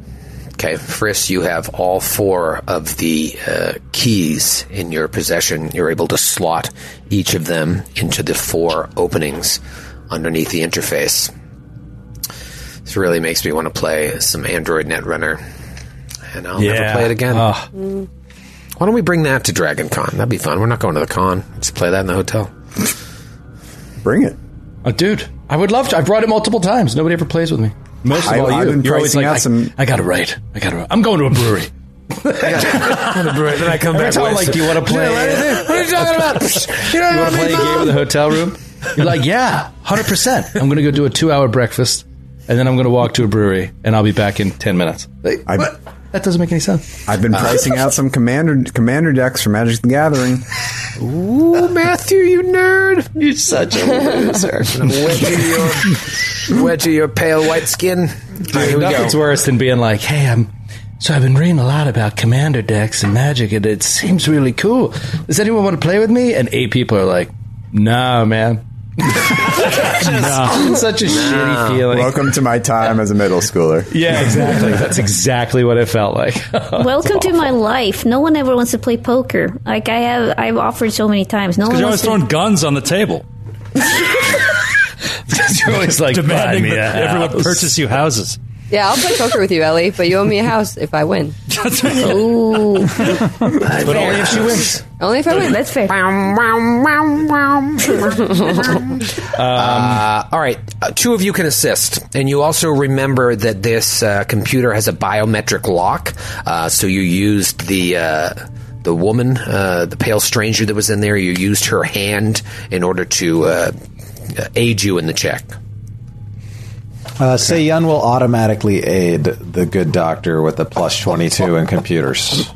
Okay, Friss, you have all four of the uh, keys in your possession. You're able to slot each of them into the four openings underneath the interface. This really makes me want to play some Android Netrunner, and I'll never play it again. Ugh. Why don't we bring that to Dragon Con? That'd be fun. We're not going to the con. Let's play that in the hotel. Bring it. Uh, dude, I would love to. I've brought it multiple times. Nobody ever plays with me. Most of I- all, you. I've been You're always like, out I, some- I got to write. I got to. I'm going (laughs) to a brewery. then I come Every time I'm like, do you want (laughs) to play? What are you talking about? you You want to play a game in the hotel room? You're like, yeah, hundred percent. I'm going to go do a two-hour breakfast, and then I'm going to walk to a brewery, and I'll be back in ten minutes. Like, I-? That doesn't make any sense. I've been pricing out some commander commander decks for Magic the Gathering. Ooh, Matthew, you nerd. You're such a loser. (laughs) wedge of your, wedge of your pale white skin. All right, here we go. Nothing's worse than being like, hey, I'm. So I've been reading a lot about commander decks and magic, and it seems really cool. Does anyone want to play with me? And eight people are like, no, man. (laughs) It's such a shitty feeling. Welcome to my time as a middle schooler. Yeah, exactly. That's exactly what it felt like. (laughs) Welcome to my life. No one ever wants to play poker. Like I have, I've offered so many times. No Because one you're always to. throwing guns on the table, (laughs) You're always like, demanding me a that everyone purchase you houses. Yeah, I'll play poker with you, Ellie, but you owe me a house if I win. (laughs) that's Ooh, But only if she wins. Only if I win. that's fair. (laughs) Uh, all right, uh, two of you can assist, and you also remember that this uh, computer has a biometric lock. Uh, so you used the uh, the woman, uh, the pale stranger that was in there. You used her hand in order to uh, aid you in the check. Uh, Seyun will automatically aid the good doctor with a plus 22 (laughs) in computers.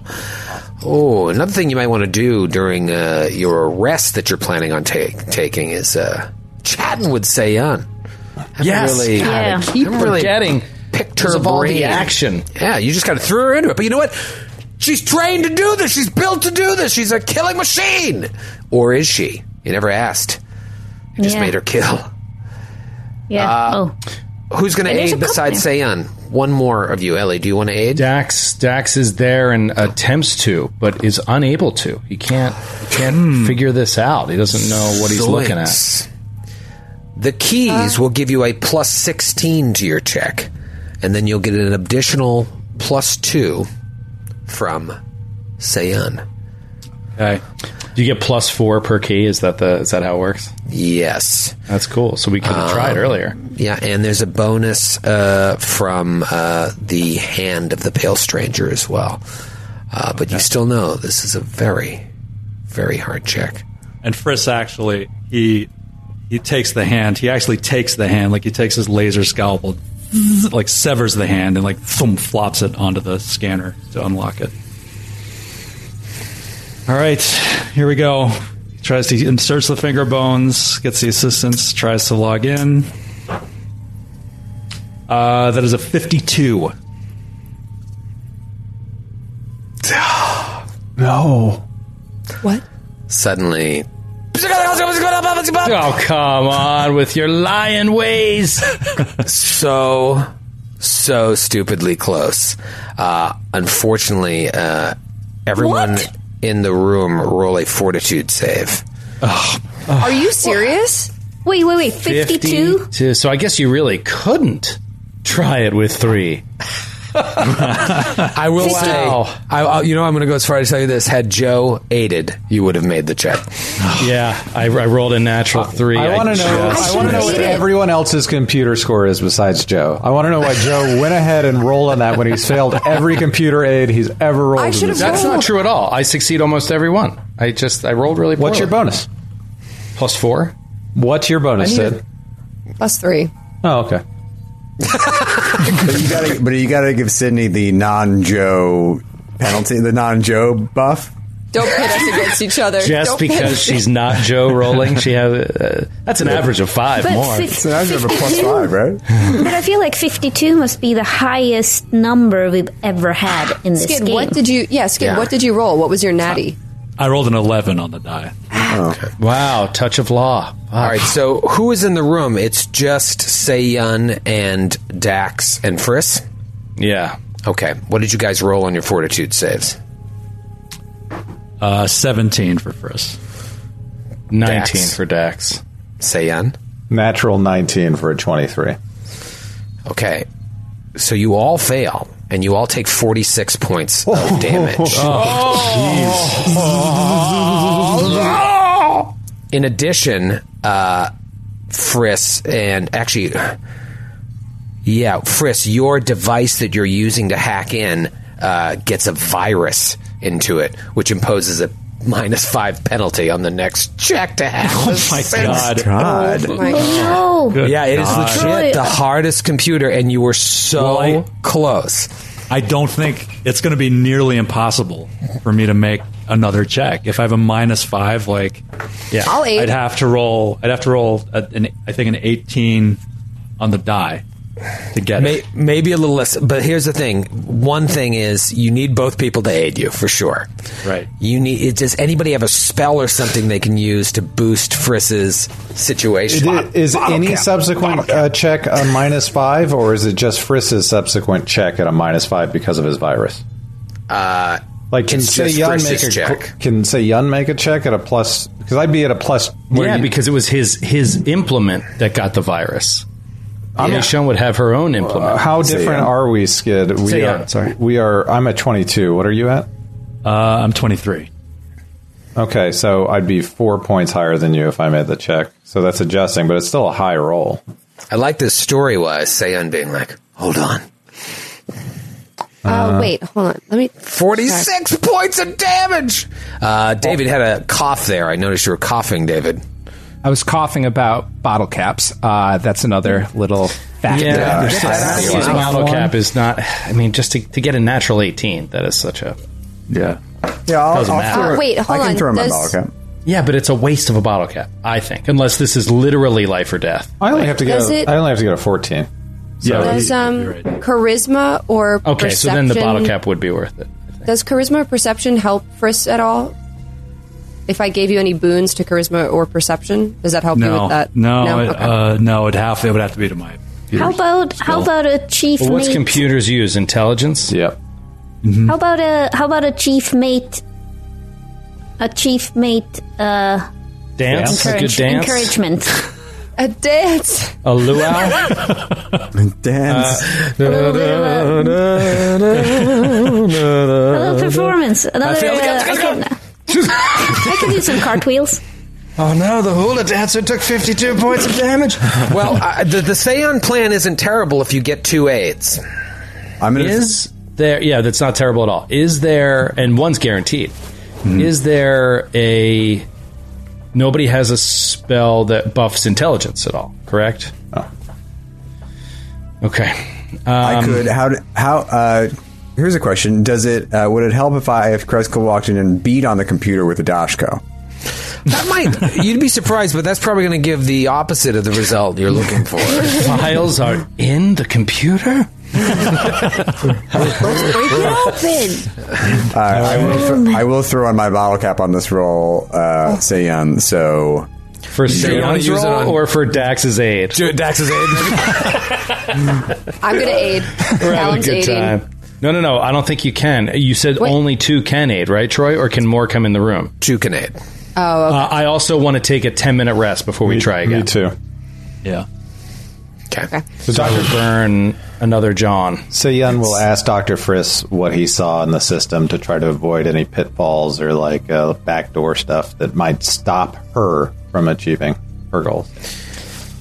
Oh, another thing you might want to do during uh, your rest that you're planning on take, taking is uh, chatting with Seyun. Haven't Yes. really, Yeah. keep haven't really forgetting picked her of all brain. the action. Yeah, you just kind of threw her into it. But you know what? She's trained to do this. She's built to do this. She's a killing machine. Or is she? You never asked. You just Yeah. made her kill. Yeah. Uh, oh, Who's going to aid besides Seyun? One more of you. Ellie, do you want to aid? Dax Dax is there and attempts to, but is unable to. He can't can't hmm. figure this out. He doesn't know what he's looking at. The keys will give you a plus 16 to your check, and then you'll get an additional plus 2 from Seyun. Okay. Do you get plus four per key? Is that the is that how it works? Yes. That's cool. So we could have tried earlier. Yeah, and there's a bonus uh, from uh, the hand of the pale stranger as well. Uh, but you still know this is a very, very hard check. And Friss actually he he takes the hand. He actually takes the hand, like he takes his laser scalpel, like severs the hand and like thump, flops it onto the scanner to unlock it. All right, here we go. He tries to inserts the finger bones, gets the assistance, tries to log in. Uh, that is a fifty-two. (sighs) No. What? Suddenly, (laughs) Oh come on with your lion ways. (laughs) so, so stupidly close. Uh, unfortunately, uh, everyone What? In the room roll a fortitude save. Are you serious? wait, wait, wait. Fifty-two. 52. So I guess you really couldn't try it with three. (laughs) I will say, I, I- you know, I'm going to go as far as to tell you this: had Joe aided, you would have made the check. (sighs) Yeah, I, I rolled a natural uh, three. I want to know. just- I want to know what everyone else's computer score is besides Joe. I want to know why Joe went ahead and rolled on that when he's failed every computer aid he's ever rolled. I in this That's game. not true at all. I succeed almost every one. I just I rolled really. What's your bonus? Plus four. What's your bonus, I need Sid? Plus three. Oh, okay. (laughs) But you gotta, but you gotta give Sydney the non-Joe penalty, the non-Joe buff. Don't pit us against each other. Just Don't because she's not Joe rolling, she has uh, that's an average of five But more. fif- It's an average of a plus five, right? But I feel like 52 must be the highest number we've ever had in this Skid, game. what did you? Yeah, Skid, Yeah. what did you roll? What was your natty? I rolled an 11 on the die. Wow, touch of law. All right, so who is in the room? It's just Seyun and Dax and Friss. Yeah. Okay, what did you guys roll on your fortitude saves? Uh, 17 for Friss. 19 Dax. for Dax. Seyun. Natural 19 for a 23. Okay, so you all fail, and you all take forty-six points of (laughs) damage. In addition, uh, Friss and actually, yeah, Friss, your device that you're using to hack in uh, gets a virus into it, which imposes a minus five penalty on the next check to have. (laughs) Oh my god. God. Oh my God. Oh, Good Yeah, it is God. legit Troy, the uh, hardest computer, and you were so Well, I- close. I don't think it's going to be nearly impossible for me to make another check. If I have a minus five, like, Yeah. I'll aid. I'd have to roll. I'd have to roll. A, an, I think an eighteen on the die to get May, it. maybe a little less, but here's the thing. One thing is you need both people to aid you for sure. Right. You need. it- Does anybody have a spell or something they can use to boost Friss's situation? Is any subsequent uh, check a minus five, or is it just Friss's subsequent check at a minus five because of his virus? Uh, Like, can It's say just Yun make a check. can say Yun make a check at a plus? Because I'd be at a plus. yeah, you- because it was his his implement that got the virus. Amishun would have her own implement. Uh, how different Yun. are we, Skid? We Say are. Yun, sorry. We are. I'm at 22. What are you at? Uh, I'm 23. Okay, so I'd be four points higher than you if I made the check. So that's adjusting, but it's still a high roll. I like this story wise, Seiyan being like, hold on. Oh wait, hold on. Let me. 46 points of damage! Uh, David had a cough there. I noticed you were coughing, David. I was coughing about bottle caps. Uh, that's another little fact. Yeah, that I this understand. this bottle cap is not. I mean, just to, to get a natural eighteen, that is such a. Yeah. Yeah, I'll, Doesn't I'll matter. throw Uh, wait, hold I can on. throw my bottle cap. Yeah, but it's a waste of a bottle cap. I think, unless this is literally life or death. I only have to get. A, it- I only have to get a 14. Yeah. Does um right. charisma or Okay, so then the bottle cap would be worth it. Does charisma or perception help Friss at all? If I gave you any boons to charisma or perception, does that help you with that? no, it, Okay. uh, no. It have it would have to be to my. how about how about a chief Well, what's mate? computers use? Intelligence. Yep. how about a how about a chief mate? A chief mate uh, Dance. A good encourage, dance. encouragement. a dance. A luau. (laughs) Dance. a little bit of a, a little performance. Another. failed. uh, I, can, I can do some cartwheels. oh no! The hula dancer took fifty-two points of damage. Well, uh, the, the Seiyan plan isn't terrible if you get two aids. I'm gonna. Is there? Yeah, that's not terrible at all. Is there? And one's guaranteed. Is there a? Nobody has a spell that buffs intelligence at all. Correct. Oh. Okay. I could. How? do- How? Uh, here's a question. Does it? Uh, would it help if I, if Kreska walked in and beat on the computer with a doshko? That might you'd be surprised, but that's probably going to give the opposite of the result you're looking for. Files are in the computer. (laughs) Break it open. Uh, I, will th- I will throw on my bottle cap on this roll, uh, Seiyan. So For you wanna Seon's roll on- or for Dax's aid? Dax's aid. I'm gonna aid. We're having a Alan's good aiding. time. No, no, no. I don't think you can. You said Wait. only two can aid, right, Troy? Or can more come in the room? Two can aid. Oh, Uh, I also want to take a 10 minute rest before we try again. Me too. Yeah. Okay. So Dr. Dr. Burn, another John. Seyun will ask Dr. Friss what he saw in the system to try to avoid any pitfalls or like uh, backdoor stuff that might stop her from achieving her goals.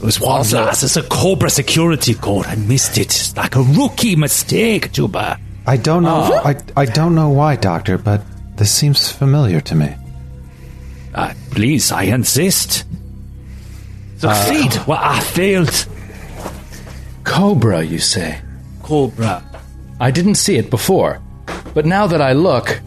It was one Also- last. It's a Cobra security code. I missed it. It's like a rookie mistake, Juba. I don't know. I, I don't know why, Doctor, but this seems familiar to me. Uh, please, I insist. Succeed. well, I failed. Cobra, you say? Cobra. I didn't see it before, but now that I look,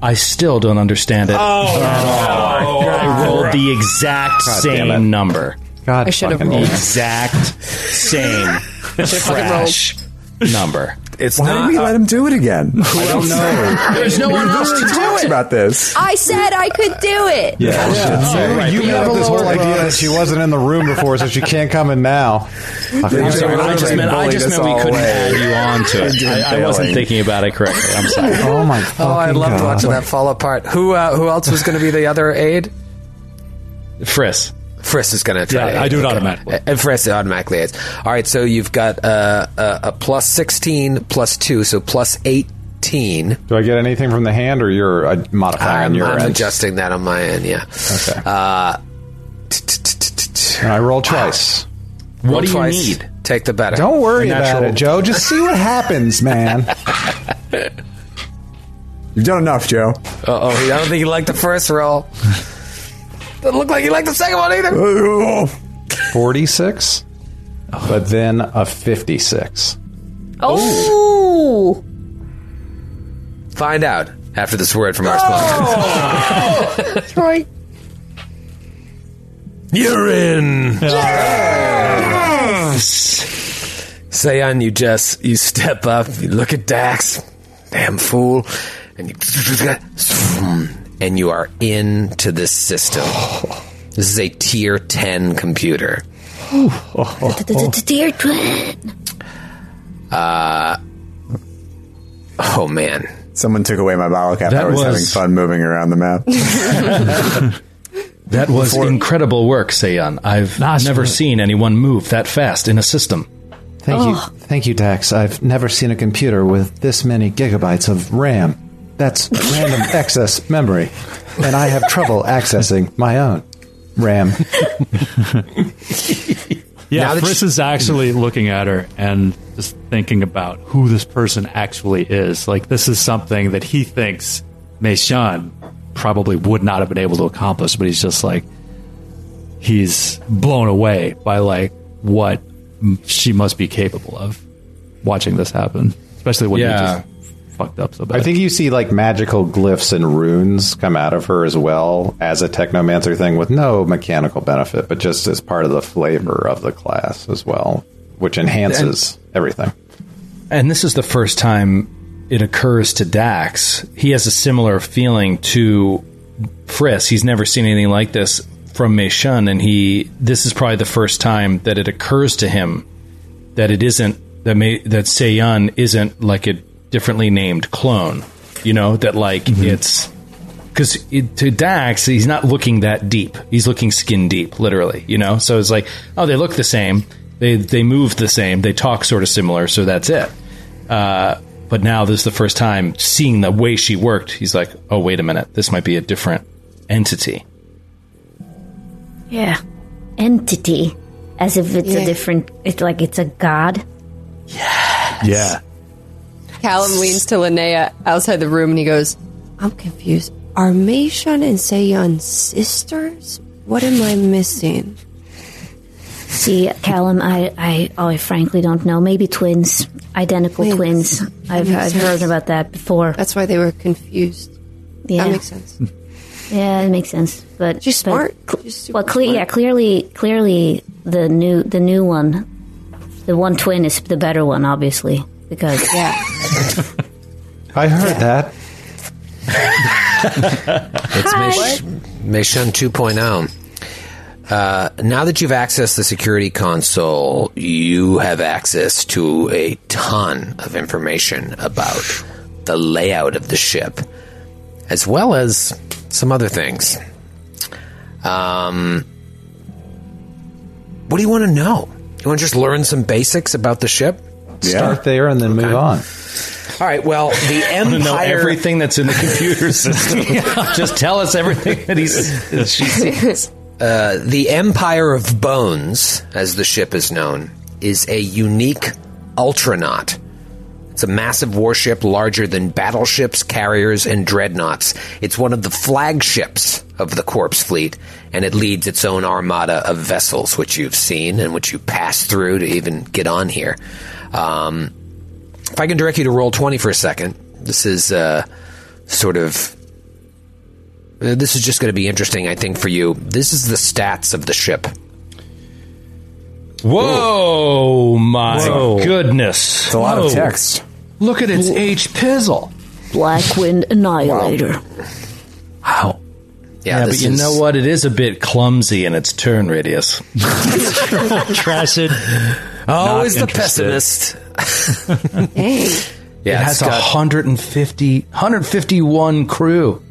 I still don't understand it. Oh, I rolled the exact God same number. God, I should have fucking- rolled. Exact (laughs) same trash number. It's Why not. did we let him do it again? (laughs) I don't know. There's no one else to do it. about this. I said I could do it. Yeah, you, you made up this whole idea that she wasn't in the room before, so she can't come in now. I'm sorry. I just meant I just meant we couldn't add you on to it. I, I wasn't thinking about it correctly. I'm sorry. (laughs) Oh my! Oh, I fucking loved God. watching that fall apart. Who uh, who else was going to be the other aide? Friss. Friss is going to try. Yeah, to I do it automatically. Uh, And Friss automatically aids. All right, so you've got uh, a, a plus sixteen plus two, so plus eighteen. Do I get anything from the hand, or you're uh, modifying I'm, your I'm end? adjusting that on my end. Yeah. Okay. Uh, I roll twice. What do you need? Take the better. Don't worry about it, Joe. Just see what happens, (laughs) man. (laughs) You've done enough, Joe. Uh oh, I don't think you liked the first roll. Doesn't look like you liked the second one either. (laughs) Forty-six, but then a fifty-six. Oh, Find out after this word from our sponsor. Oh. (laughs) that's right. You're in. Sayan, you just you step up, you look at Dax, damn fool, and you and you are into this system. This is a tier ten computer. Dear twin. Uh, oh man, Someone took away my bottle cap. That I was, was- having fun moving around the map. (laughs) That was incredible work, Sayan. I've Nice never work. seen anyone move that fast in a system. Thank you, oh. thank you, Dax. I've never seen a computer with this many gigabytes of RAM. That's random (laughs) access memory, and I have trouble accessing my own RAM. (laughs) Yeah, Now that Friss is actually looking at her and just thinking about who this person actually is. Like, this is something that he thinks Meishan probably would not have been able to accomplish, but he's just like, he's blown away by, like, what she must be capable of watching this happen, especially when Yeah. he just fucked up so bad. I think you see like magical glyphs and runes come out of her as well as a technomancer thing with no mechanical benefit, but just as part of the flavor of the class as well, which enhances everything. And this is the first time it occurs to Dax. He has a similar feeling to Friss. He's never seen anything like this from Mei Shun, and he this is probably the first time that it occurs to him that it isn't that Mei, that Seiyun isn't like a differently named clone. You know that like it's because to Dax he's not looking that deep. He's looking skin deep, literally. You know, so it's like oh they look the same. They they move the same. They talk sort of similar. So that's it. Uh, but now this is the first time seeing the way she worked. He's like, oh wait a minute, this might be a different entity. Yeah. Entity. As if it's Yeah. a different, it's like it's a god. Yeah. Yeah. Callum leans to Linnea outside the room and he goes, I'm confused. Are Meishun and Seiyun sisters? What am I missing? See, Callum, I, I, I frankly don't know. Maybe twins. Identical Twins. twins. I've, I've heard about that before. That's why they were confused. yeah. That makes sense. Yeah, it makes sense. But She's but smart. She's well, cle- smart. yeah, clearly, clearly, the new, the new one, the one twin is the better one, obviously, because Yeah. (laughs) I heard that. It's Meish- Meishun 2.0. Uh, now that you've accessed the security console, you have access to a ton of information about the layout of the ship, as well as some other things. Um, what do you want to know? You want to just learn some basics about the ship? Start there and then move on. All right. Well, the (laughs) I want to know Empire. everything that's in the computer (laughs) system. Just tell us everything that he's that she sees. (laughs) Uh, the Empire of Bones, as the ship is known, is a unique ultranaut. It's a massive warship larger than battleships, carriers, and dreadnoughts. It's one of the flagships of the Corpse Fleet, and it leads its own armada of vessels, which you've seen and which you pass through to even get on here. Um, if I can direct you to roll 20 for a second, this is uh, sort of uh, this is just going to be interesting, I think, for you. This is the stats of the ship. Whoa, my goodness. It's a lot Whoa. of text. Look at its H pizzle. Blackwing Annihilator. Wow. Yeah, Yeah, but this you is- know what? It is a bit clumsy in its turn radius. Trash it. Always the pessimist. (laughs) Dang. Yeah, it it's has a got- 150, 151 crew.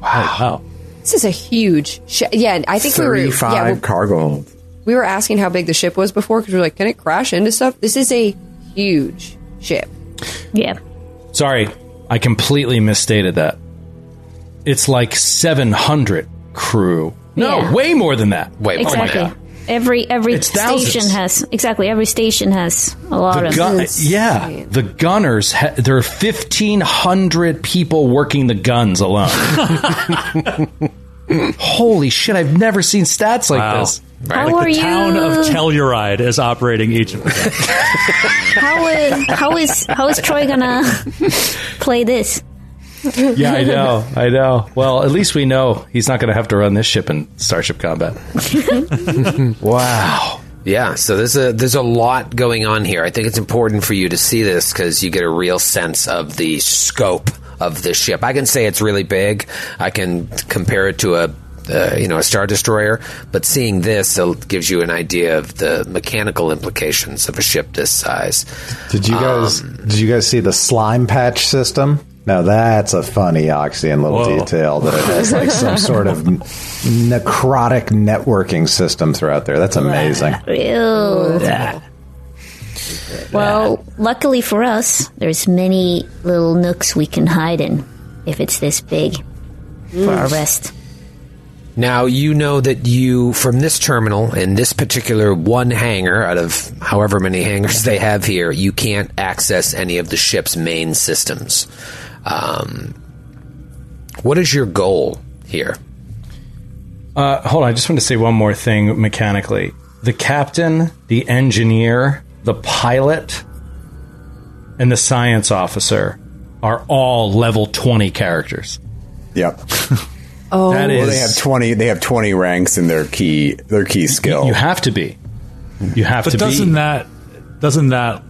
Wow. This is a huge ship. Yeah, I think we were. Yeah, Thirty-five we- cargo we were asking how big the ship was before because we were like, can it crash into stuff? This is a huge ship. Yeah. Sorry, I completely misstated that. It's like 700 crew. No, Yeah. way more than that. Wait, oh my Exactly. God. every every It's thousands. station has exactly every station has a lot The of gun, yeah, the gunners. Ha- there are fifteen hundred people working the guns alone. (laughs) Holy shit! I've never seen stats like Wow. this. How Like are the you? town of Telluride is operating each of them. (laughs) how is how is how is Troy gonna (laughs) play this? Yeah, I know, I know. Well, at least we know he's not going to have to run this ship in Starship Combat. (laughs) wow. Yeah, so there's a there's a lot going on here. I think it's important for you to see this because you get a real sense of the scope of the ship. I can say it's really big. I can compare it to a uh, you know a star destroyer, but seeing this it gives you an idea of the mechanical implications of a ship this size. Did you guys Um, did you guys see the slime patch system? Now that's a funny Oxyan little Whoa. detail that it has like some (laughs) sort of necrotic networking system throughout there. That's amazing. (laughs) Ew. Well, luckily for us, there's many little nooks we can hide in if it's this big for our rest. Now you know that you from this terminal in this particular one hangar out of however many (laughs) hangars they have here, you can't access any of the ship's main systems. Um, what is your goal here? Uh, hold on, I just want to say one more thing mechanically. The captain, the engineer, the pilot, and the science officer are all level 20 characters. Yep. (laughs) Oh, That is Well, they have twenty. They have twenty ranks in their key. Their key skill. You have to be. You have to. But to doesn't be. that doesn't that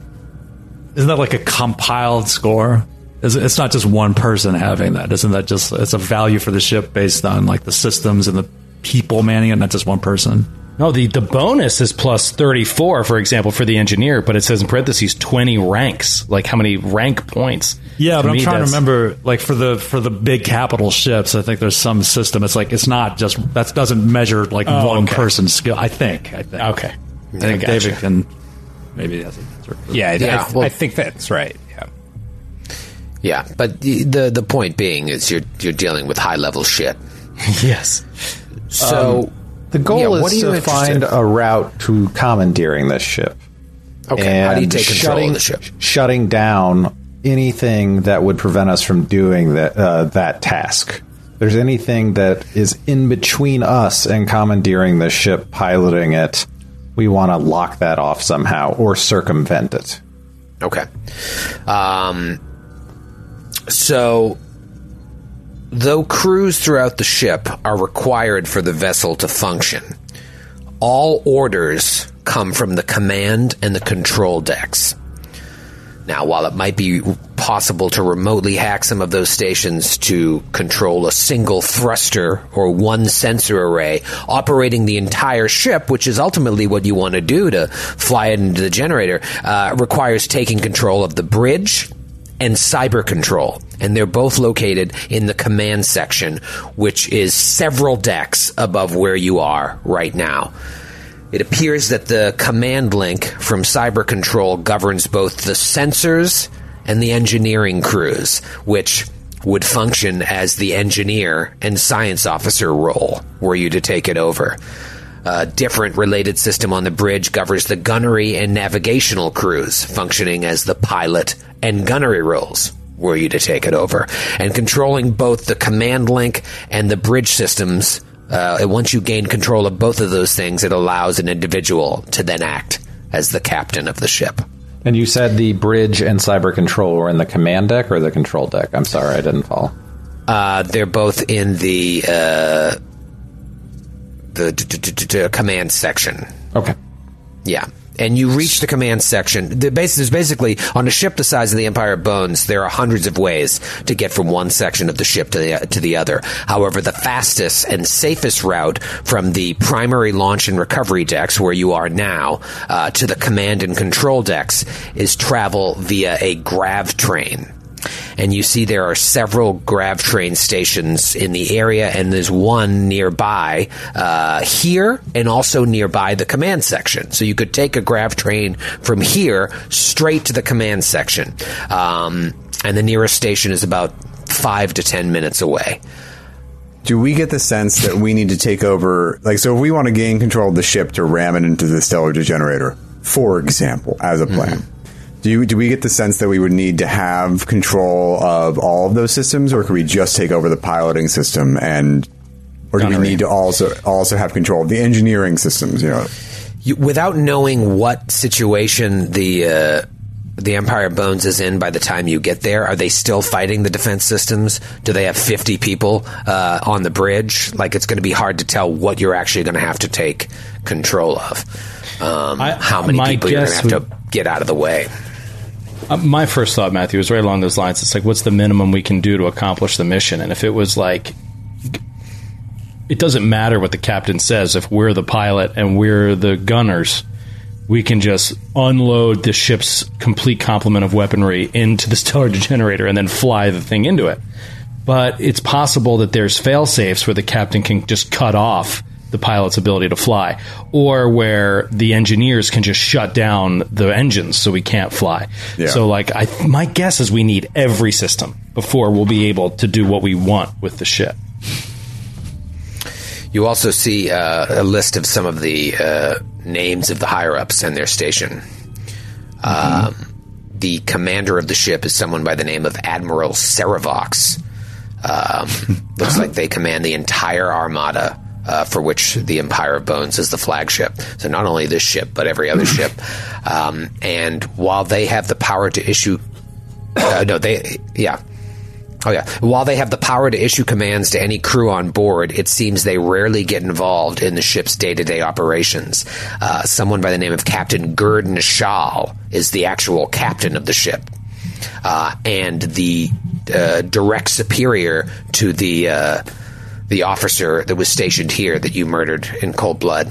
isn't that like a compiled score? It's not just one person having that. Isn't that just it's a value for the ship based on like the systems and the people manning it, not just one person? No, the, the bonus is plus 34, for example, for the engineer, but it says in parentheses 20 ranks. Like how many rank points? Yeah, but I'm trying to remember like for the for the big capital ships, I think there's some system. It's like it's not just that doesn't measure like Oh, one okay. person's skill. I think. I think. Okay. I think I gotcha. David can maybe has an answer. Yeah, I, Yeah, I, well- I think that's right. Yeah. Yeah, but the the, the point being is you're you're dealing with high level shit. (laughs) Yes. So um, The goal Yeah, is to find a route to commandeering this ship. okay, how do you take control shutting, of the ship? Shutting down anything that would prevent us from doing that uh, that task. There's anything that is in between us and commandeering the ship, piloting it, we want to lock that off somehow or circumvent it. Okay. Um, so, though crews throughout the ship are required for the vessel to function, all orders come from the command and the control decks. Now, while it might be possible to remotely hack some of those stations to control a single thruster or one sensor array operating the entire ship, which is ultimately what you want to do to fly it into the generator, uh, requires taking control of the bridge and cyber control. And they're both located in the command section, which is several decks above where you are right now. It appears that the command link from Cyber Control governs both the sensors and the engineering crews, which would function as the engineer and science officer role were you to take it over. A different related system on the bridge governs the gunnery and navigational crews, functioning as the pilot and gunnery roles were you to take it over. And controlling both the command link and the bridge systems uh, once you gain control of both of those things, it allows an individual to then act as the captain of the ship. And you said the bridge and cyber control were in the command deck or the control deck? I'm sorry, I didn't follow. Uh, they're both in the uh, the d- d- d- command section. Okay. Yeah. And you reach the command section. The base is basically on a ship the size of the Empire of Bones. There are hundreds of ways to get from one section of the ship to the to the other. However, the fastest and safest route from the primary launch and recovery decks, where you are now, uh, to the command and control decks, is travel via a grav train and you see there are several grav train stations in the area, and there's one nearby uh, here, and also nearby the command section. So you could take a grav train from here straight to the command section, um, and the nearest station is about five to ten minutes away. Do we get the sense that we need to take over? Like, so if we want to gain control of the ship to ram it into the stellar degenerator, for example, as a plan, do you do we get the sense that we would need to have control of all of those systems, or could we just take over the piloting system and? Or do we need to also also have control of the engineering systems? You know, you, without knowing what situation the uh, the Empire Bones is in by the time you get there, are they still fighting the defense systems? Do they have fifty people uh, on the bridge? Like it's going to be hard to tell what you're actually going to have to take control of. Um, I- how many people you're going to guess have to get out of the way? Uh, my first thought, Matthew, was right along those lines. It's like, what's the minimum we can do to accomplish the mission? And if it was like, it doesn't matter what the captain says. If we're the pilot and we're the gunners, we can just unload the ship's complete complement of weaponry into the (laughs) stellar degenerator and then fly the thing into it. But it's possible that there's fail safes where the captain can just cut off the pilot's ability to fly, or where the engineers can just shut down the engines so we can't fly. Yeah. So, like, I my guess is we need every system before we'll be able to do what we want with the ship. You also see uh, a list of some of the uh, names of the higher ups and their station. Um, the commander of the ship is someone by the name of Admiral Seravox. Um, (laughs) looks like they command the entire armada. Uh, for which the Empire of Bones is the flagship. So not only this ship, but every other ship. (laughs) Um, and while they have the power to issue, uh, no, they, yeah, Oh yeah. While they have the power to issue commands to any crew on board, it seems they rarely get involved in the ship's day-to-day operations. Uh, someone by the name of Captain Gerd Nishal is the actual captain of the ship, uh, and the uh, direct superior to the uh, the officer that was stationed here that you murdered in cold blood.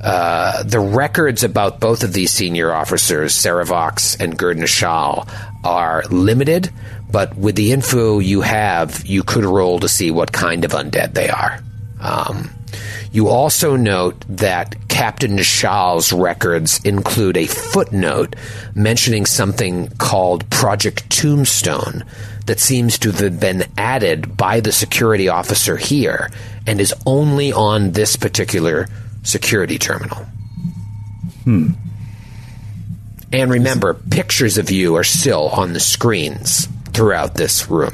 Uh, the records about both of these senior officers, Saravox and Gerd Nishal, are limited, but with the info you have, you could roll to see what kind of undead they are. Um, you also note that Captain Nishal's records include a footnote mentioning something called Project Tombstone that seems to have been added by the security officer here and is only on this particular security terminal. Hmm. And remember, pictures of you are still on the screens throughout this room.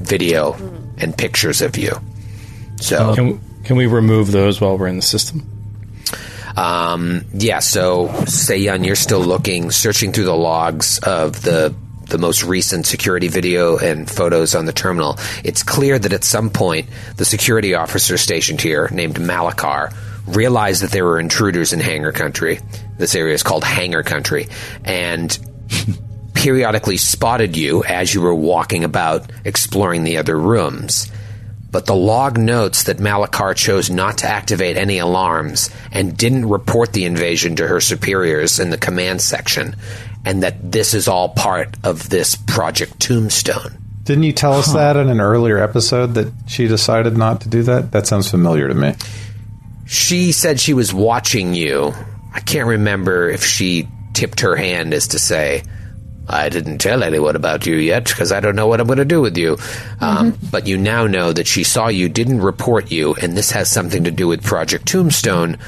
Video and pictures of you. So, Can, can we remove those while we're in the system? um, yeah, so Seyun, you're still looking, searching through the logs of the the most recent security video and photos on the terminal. It's clear that at some point the security officer stationed here, named Malakar, realized that there were intruders in Hangar Country. This area is called Hangar Country, and (laughs) periodically spotted you as you were walking about exploring the other rooms. But the log notes that Malakar chose not to activate any alarms and didn't report the invasion to her superiors in the command section, and that this is all part of this Project Tombstone. Didn't you tell us that in an earlier episode that she decided not to do that? That sounds familiar to me. She said she was watching you. I can't remember if she tipped her hand as to say, I didn't tell anyone about you yet because I don't know what I'm going to do with you. Um, but you now know that she saw you, didn't report you, and this has something to do with Project Tombstone,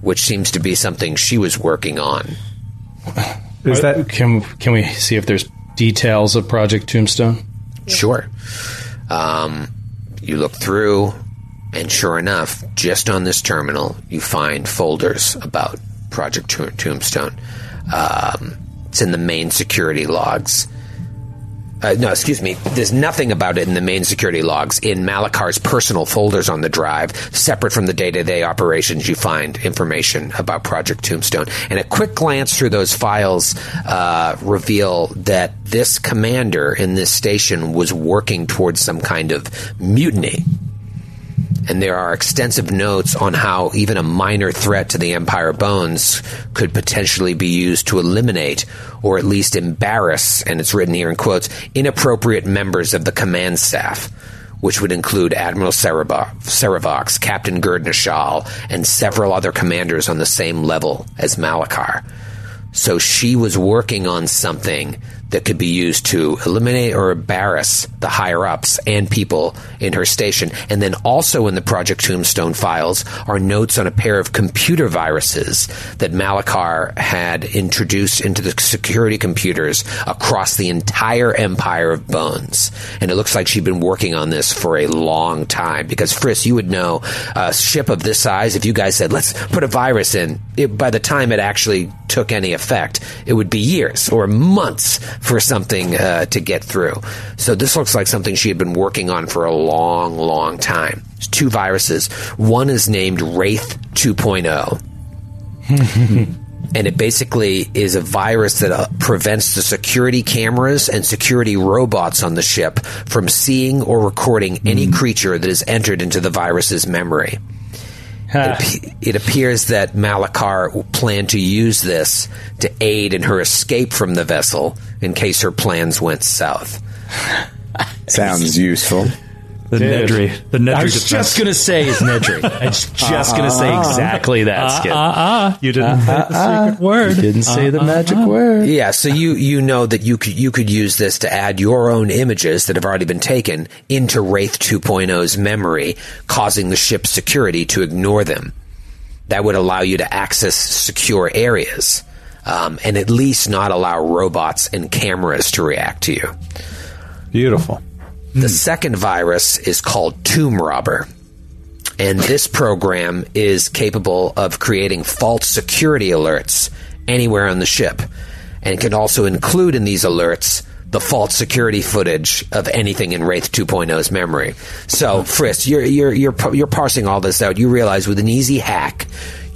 which seems to be something she was working on. (laughs) Is that can can we see if there's details of Project Tombstone? Sure. Um, you look through, and sure enough, just on this terminal, you find folders about Project Tombstone. Um, it's in the main security logs. Uh, no, excuse me. There's nothing about it in the main security logs. In Malakar's personal folders on the drive, separate from the day-to-day operations, you find information about Project Tombstone. And a quick glance through those files uh, reveal that this commander in this station was working towards some kind of mutiny. And there are extensive notes on how even a minor threat to the Empire Bones could potentially be used to eliminate or at least embarrass, and it's written here in quotes, inappropriate members of the command staff, which would include Admiral Seravox, Captain Gerdnashal, and several other commanders on the same level as Malakar. So she was working on something that could be used to eliminate or embarrass the higher ups and people in her station. And then also in the Project Tombstone files are notes on a pair of computer viruses that Malakar had introduced into the security computers across the entire Empire of Bones. And it looks like she'd been working on this for a long time because Friss, you would know a ship of this size, if you guys said, let's put a virus in, it, by the time it actually took any effect, it would be years or months for something uh, to get through. So this looks like something she had been working on for a long, long time. There's two viruses. One is named Wraith 2.0. (laughs) and it basically is a virus that uh, prevents the security cameras and security robots on the ship from seeing or recording any creature that has entered into the virus's memory. It, it appears that Malakar planned to use this to aid in her escape from the vessel in case her plans went south. Sounds useful. The Dude. Nedry. The Nedry I was defense. just going to say is Nedry. I was (laughs) just going to say exactly that, Skid. Ah, ah, you didn't say the secret word. You didn't say the magic word. Yeah, so you you know that you could you could use this to add your own images that have already been taken into Wraith 2.0's memory, causing the ship's security to ignore them. That would allow you to access secure areas, um, and at least not allow robots and cameras to react to you. Beautiful. The hmm. second virus is called Tomb Robber. And this program is capable of creating false security alerts anywhere on the ship. And can also include in these alerts the false security footage of anything in Wraith 2.0's memory. So, Friss, you're, you're, you're, you're parsing all this out. You realize with an easy hack,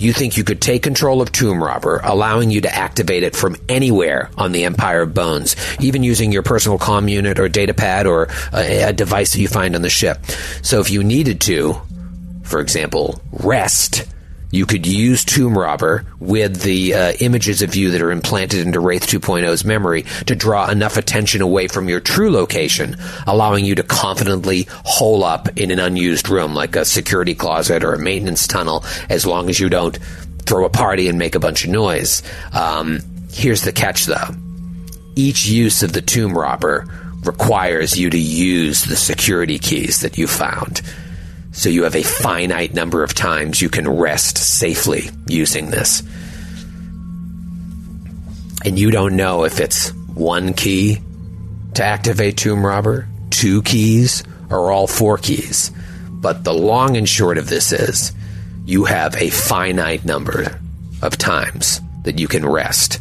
you think you could take control of Tomb Robber, allowing you to activate it from anywhere on the Empire of Bones, even using your personal comm unit or data pad or a, a device that you find on the ship. So if you needed to, for example, rest, you could use Tomb Robber with the uh, images of you that are implanted into Wraith 2.0's memory to draw enough attention away from your true location, allowing you to confidently hole up in an unused room like a security closet or a maintenance tunnel, as long as you don't throw a party and make a bunch of noise. Um, here's the catch, though each use of the Tomb Robber requires you to use the security keys that you found. So you have a finite number of times you can rest safely using this. And you don't know if it's one key to activate Tomb Robber, two keys, or all four keys. But the long and short of this is you have a finite number of times that you can rest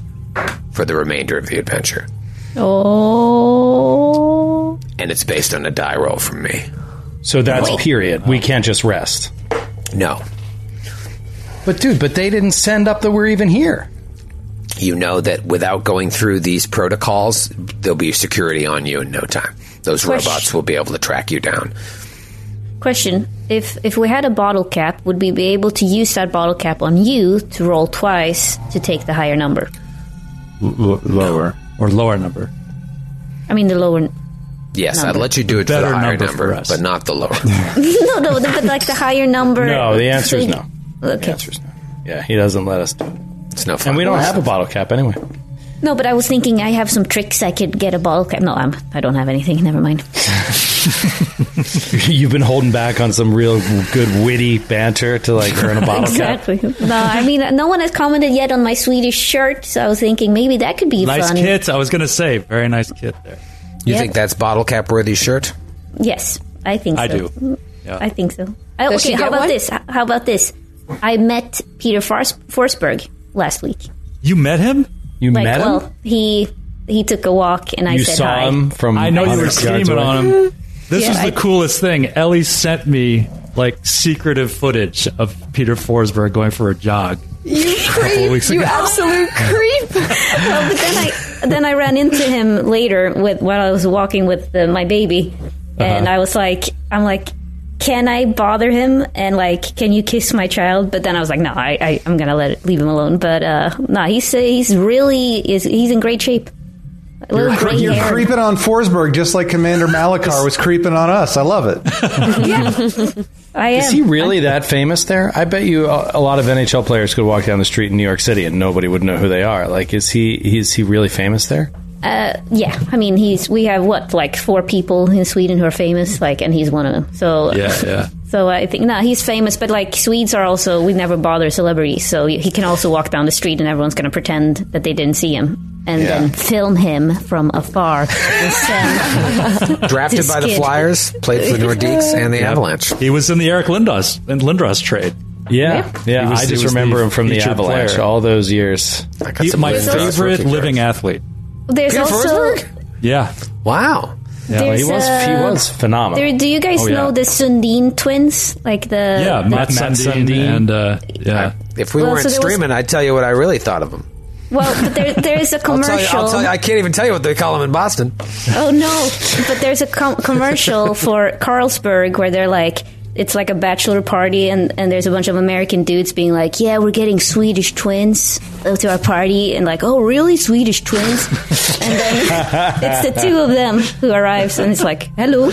for the remainder of the adventure. Oh. And it's based on a die roll from me. So that's period. We can't just rest. No. But dude, but they didn't send up that we're even here. You know that without going through these protocols, there'll be security on you in no time. Those Question. robots will be able to track you down. Question: If if we had a bottle cap, would we be able to use that bottle cap on you to roll twice to take the higher number? L- lower. Or lower number. I mean, the lower. Yes, Number. I'd let you do it for the higher number number, for us. but not the lower. (laughs) (laughs) no, no, but like the higher number. No, the answer is So- no. The answer is no. Yeah, he doesn't let us do it. It's no fun. And we don't have a bottle cap anyway. No, but I was thinking I have some tricks I could get a bottle cap. No, I'm, I don't have anything. Never mind. (laughs) You've been holding back on some real good witty banter to like earn a bottle cap. exactly. No, I mean, no one has commented yet on my Swedish shirt, so I was thinking maybe that could be Nice fun. kit. I was going to say, very nice kit there. You Yeah. think that's bottle cap worthy shirt? Yes, I think so. I do. Mm, yeah. I think so. I, Does okay, she how about one? this? How about this? I met Peter Fors- Forsberg last week. You met him? You Like, met him? well, he he took a walk, and I you said saw hi. him from. I know you were 100 yards on him. This Yeah, was the I- coolest thing. Ellie sent me like secretive footage of Peter Forsberg going for a jog. You (laughs) creep. weeks You absolute creep. (laughs) well, but then I then I ran into him later with while I was walking with the, my baby, and Uh-huh. I was like, I'm like, can I bother him and like, can you kiss my child? But then I was like, no, I, I I'm gonna let it, leave him alone. But uh, no, he's he's really is he's in great shape. A little You're, gray you're creeping on Forsberg just like Commander Malakar was creeping on us. I love it. (laughs) (laughs) I am. Is he really that famous there? I bet you a a lot of NHL players could walk down the street in New York City and nobody would know who they are. Like, is he? Is he really famous there? Uh, yeah, I mean, he's we have what like four people in Sweden who are famous, like, and he's one of them. So Yeah, yeah. (laughs) So I think no, he's famous, but like Swedes are also we never bother celebrities, so he can also walk down the street and everyone's going to pretend that they didn't see him and Yeah. then film him from afar. (laughs) Drafted by the. Flyers, played for the Nordiques and the Avalanche. He was in the Eric Lindros and Lindros trade. Yeah, yeah. He was- I just remember him from the Avalanche player. all those years. I got He, my favorite living cards. athlete. There's Peter also Forsberg? Yeah. Wow. Well, he There's, was he uh, was phenomenal. there, do you guys Oh, yeah. know the Sundin twins? Like the Yeah, the- Matt, Matt Sundin, Sundin. and uh, yeah. If we Well, weren't so there was- streaming, I'd tell you what I really thought of him. Well, but there, there is a (laughs) I'll tell, commercial. you, I'll tell you, I can't even tell you what they call them in Boston. Oh no! But there's a com- commercial (laughs) for Carlsberg where they're like, it's like a bachelor party, and, and there's a bunch of American dudes being like, "Yeah, we're getting Swedish twins to our party," and like, "Oh, really, Swedish twins?" and then (laughs) it's the two of them who arrives, and it's like, "Hello."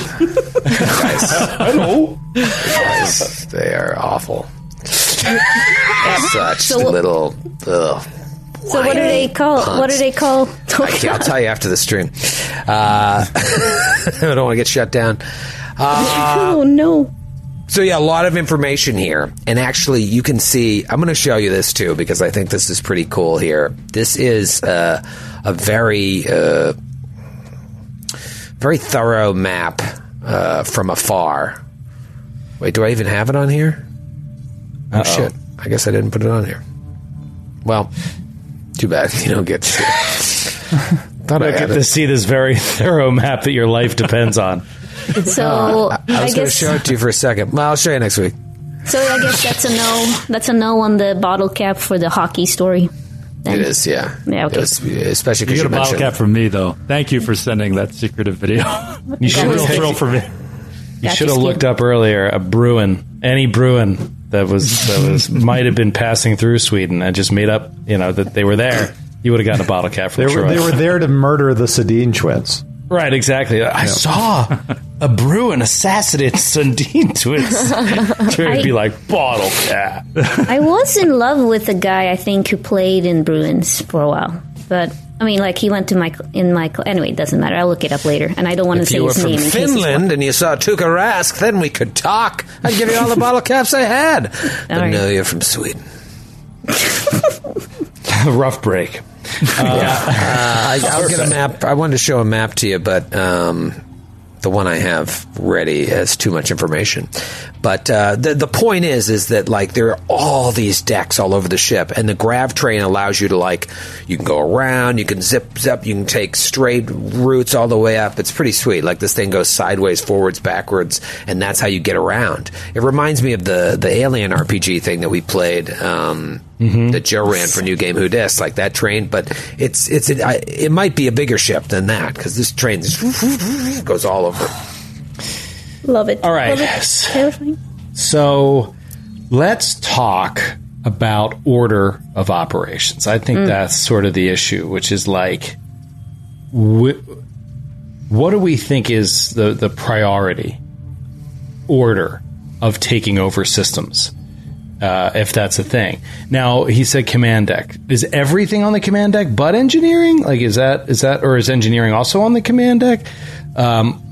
Hello. Guys, they are awful. Such So little. Ugh. So what do they call? What do they call? (laughs) Okay, I'll tell you after the stream. Uh, (laughs) I don't want to get shut down. Uh, (laughs) oh no! So yeah, a lot of information here, and actually, you can see. I'm going to show you this too because I think this is pretty cool. Here, this is uh, a very, uh, very thorough map uh, from afar. Wait, do I even have it on here? Oh shit! I guess I didn't put it on here. Well, too bad you don't get to. (laughs) Thought I I get to see this very (laughs) thorough map that your life depends on. (laughs) So uh, I I was going to show it to you for a second. Well, I'll show you next week. so. I guess that's a no. That's a no on the bottle cap for the hockey story. It is, yeah. Yeah, okay. It was- especially You because get you, a bottle mentioned. cap from me, though. Thank you for sending that secretive video. You should Real have thrill for me. You should have looked up earlier a Bruin, any Bruin that was that was (laughs) might have been passing through Sweden and just made up, you know, that they were there. You would have gotten a bottle cap from They were, Troy. they were there to murder the Sedin twins. right, exactly. I saw a Bruin assassinate Sundin twins. (laughs) Troy would be like bottle cap. I was in love with a guy I think who played in Bruins for a while, but I mean, like he went to my in my cl- anyway. It doesn't matter. I'll look it up later, and I don't want to say you were his from name in case it's Finland and you saw Tuukka Rask, then we could talk. I'd give you all the bottle caps I had. (laughs) But right. no, you're from Sweden. (laughs) (laughs) Rough break. Uh, I, I'll get a map. I wanted to show a map to you, but um, the one I have ready has too much information. But uh, the the point is, is that like there are all these decks all over the ship, and the grav train allows you to like you can go around, you can zip zip, you can take straight routes all the way up. It's pretty sweet. Like this thing goes sideways, forwards, backwards, and that's how you get around. It reminds me of the the Alien RPG thing that we played. Um, Mm-hmm. That Joe ran for New Game Who Dis, like that train, but it's it's it, I, it might be a bigger ship than that because this train just goes all over. Love it. All right. Love it. So let's talk about order of operations. I think mm. that's sort of the issue, which is like, wh- what do we think is the, the priority order of taking over systems? Uh, if that's a thing. Now he said command deck. Is everything on the command deck but engineering? Like is that is that or is engineering also on the command deck? Um,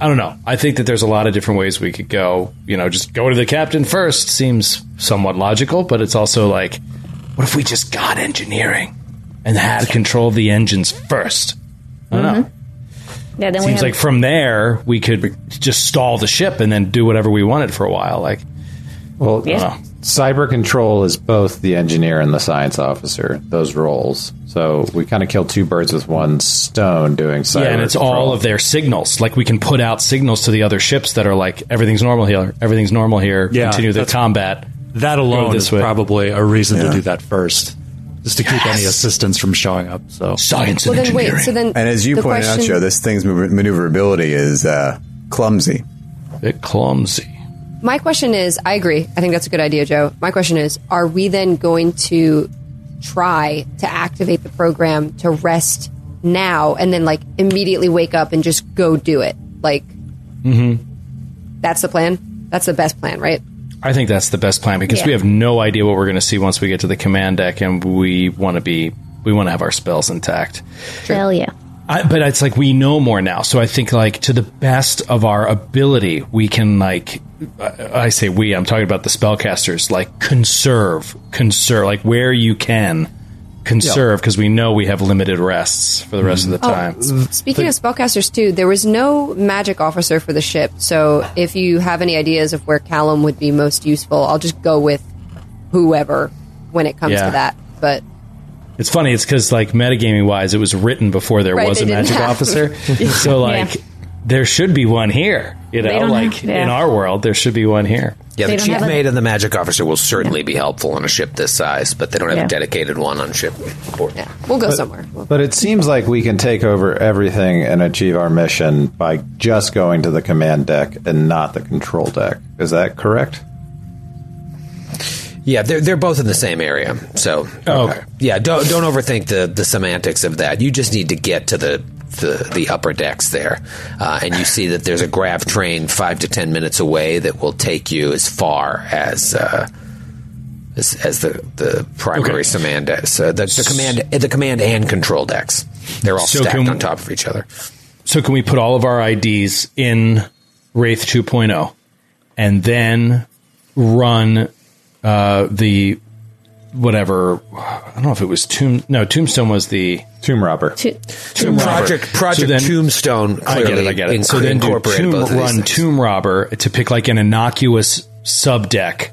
I don't know. I think that there's a lot of different ways we could go. You know, just go to the captain first seems somewhat logical, but it's also like, what if we just got engineering and had control of the engines first? I don't know. Yeah. Then we Seems have like from there we could just stall the ship and then do whatever we wanted for a while. Like, Well, Yeah. I cyber control is both the engineer and the science officer. Those roles. So we kind of kill two birds with one stone doing cyber. yeah, and it's control. all of their signals. Like we can put out signals to the other ships that are like everything's normal here, everything's normal here. Yeah, continue the combat. That alone this is way. probably a reason Yeah. to do that first, just to keep any assistance from showing up. So Science Well, and then wait. engineering. So then, And as you the pointed out, Joe, this thing's maneuverability is uh, clumsy. bit clumsy. My question is I agree. I think that's a good idea, Joe. My question is are we then going to try to activate the program to rest now and then like immediately wake up and just go do it? Like, mm-hmm. that's the plan? That's the best plan, right? I think that's the best plan because we have no idea what we're going to see once we get to the command deck, and we want to be we want to have our spells intact. Hell yeah. I, but it's like we know more now, so I think like to the best of our ability, we can like I I say we. I'm talking about the spellcasters. Like conserve, conserve, like where you can conserve because we know we have limited rests for the rest of the mm-hmm. time. Oh, speaking of spellcasters, too, there was no magic officer for the ship. So if you have any ideas of where Callum would be most useful, I'll just go with whoever when it comes Yeah. to that. But It's funny. It's because like metagaming wise, it was written before there Right, was a magic have- officer. (laughs) so like Yeah. there should be one here. You know, like have- yeah. in our world, there should be one here. Yeah, They the chief have a- mate and the magic officer will certainly be helpful on a ship this size, but they don't have Yeah. a dedicated one on ship. Port. yeah, we'll go somewhere. We'll- But it seems like we can take over everything and achieve our mission by just going to the command deck and not the control deck. Is that correct? Yeah, they're they're both in the same area. So Oh, okay. yeah, don't don't overthink the the semantics of that. You just need to get to the the, the upper decks there, uh, and you see that there's a grav train five to ten minutes away that will take you as far as. Uh, as, as the, the primary Okay. command decks, uh, the, the command the command and control decks, they're all So stacked can- on top of each other. So can we put all of our IDs in Wraith 2.0 and then run uh, the whatever? I don't know if it was Tomb. No, Tombstone was the Tomb robber. To, Tomb Robber. Project Project So then- Tombstone. I get it. I get it. inc- So then do incorporated tomb, both of these run things. Tomb Robber to pick like an innocuous sub deck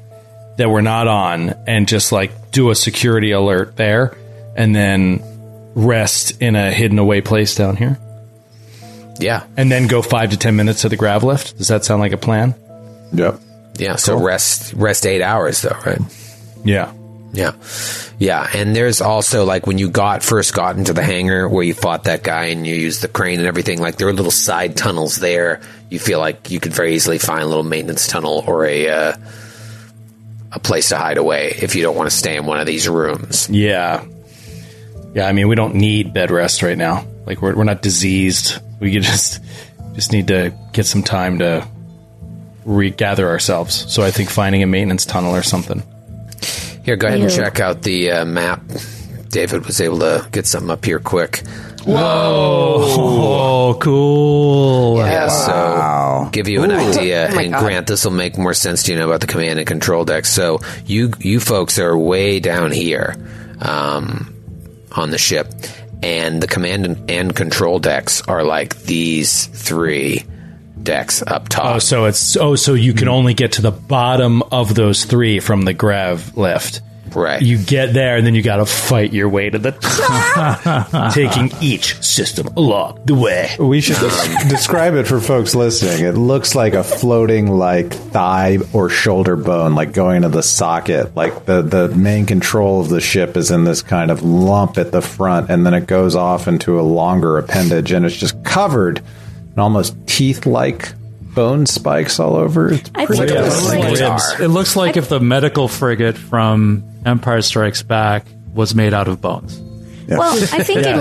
that we're not on, and just like do a security alert there, and then rest in a hidden away place down here, Yeah, and then go five to ten minutes to the grav lift. Does that sound like a plan? Yep. Yeah. So rest rest eight hours though, right? Yeah. Yeah. Yeah. And there's also like when you got first got into the hangar where you fought that guy and you used the crane and everything, like there were little side tunnels there. You feel like you could very easily find a little maintenance tunnel or a, uh, a place to hide away if you don't want to stay in one of these rooms. Yeah. Yeah, I mean, we don't need bed rest right now. Like we're we're not diseased. We could (laughs) just just need to get some time to regather ourselves. So I think finding a maintenance tunnel or something. Here, go ahead and check out the uh, map. David was able to get something up here quick. Whoa! Oh, cool. Yeah, so give you an idea, Oh my and God. Grant, this will make more sense to you know about the command and control deck. So you you folks are way down here um, on the ship, and the command and, and control decks are like these three decks up top. Oh, so it's oh, so you can only get to the bottom of those three from the grav lift. Right. You get there, and then you got to fight your way to the top, (laughs) taking each system along the way. We should um. describe it for folks listening. It looks like a floating like thigh or shoulder bone, like going to the socket. Like the, the main control of the ship is in this kind of lump at the front, and then it goes off into a longer appendage, and it's just covered in almost teeth like bone spikes all over. It's I think it Yeah, like like, ribs. It looks like if the medical frigate from Empire Strikes Back was made out of bones. well, I think Yes. it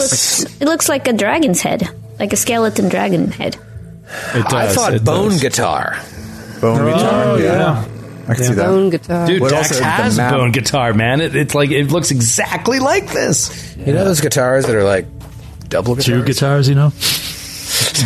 looks it looks like a dragon's head, like a skeleton dragon head. It does. I thought it bone does. guitar. Bone oh, guitar. yeah. I can see that. Bone guitar. Dude, What Dax has map- bone guitar, man. It, it's like it looks exactly like this. You know those guitars that are like double guitars? Two guitars, you know?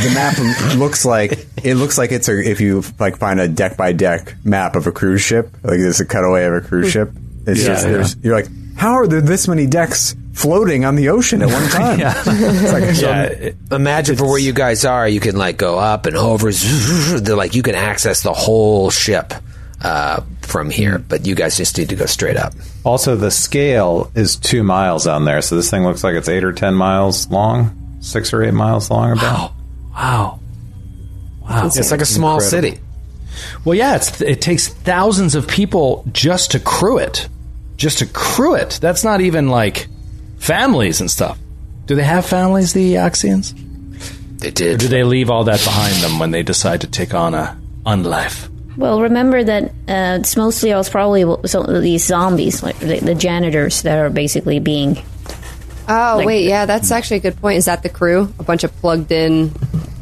The map looks like it looks like it's a if you like find a deck by deck map of a cruise ship, like there's a cutaway of a cruise ship. It's Yeah, just yeah. there's, you're like, how are there this many decks floating on the ocean at one (laughs) time? It's like, so- Yeah, it- Imagine for where you guys are, you can like go up and over. (laughs) They're like you can access the whole ship uh, from here, but you guys just need to go straight up. Also, the scale is two miles on there, so this thing looks like it's eight or ten miles long, six or eight miles long. About. Wow. Wow. Wow. It's like a small Incredible. city. Well, yeah, it's, it takes thousands of people just to crew it. Just to crew it. That's not even like families and stuff. Do they have families, the Eoxians? They Or did. do they leave all that behind them when they decide to take on a unlife? Well, remember that uh, it's mostly also probably some of these zombies, like the, the janitors that are basically being. Oh Like- wait, yeah, that's actually a good point. Is that the crew? A bunch of plugged in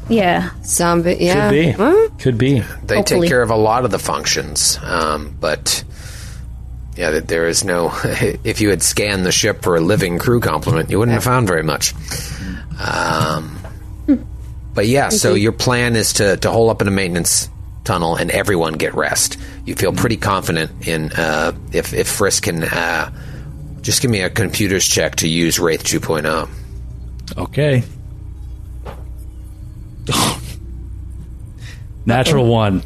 Yeah. zombie? Yeah, Could be. Huh? Could be. They Hopefully. take care of a lot of the functions, um, but yeah, there is no. (laughs) if you had scanned the ship for a living crew complement, you wouldn't have found very much. Um, but yeah, so your plan is to to hole up in a maintenance tunnel and everyone get rest. You feel pretty confident in uh, if if Friss can. Uh, just give me a computer's check to use Wraith oh. 2.0. Okay. (laughs) Natural one.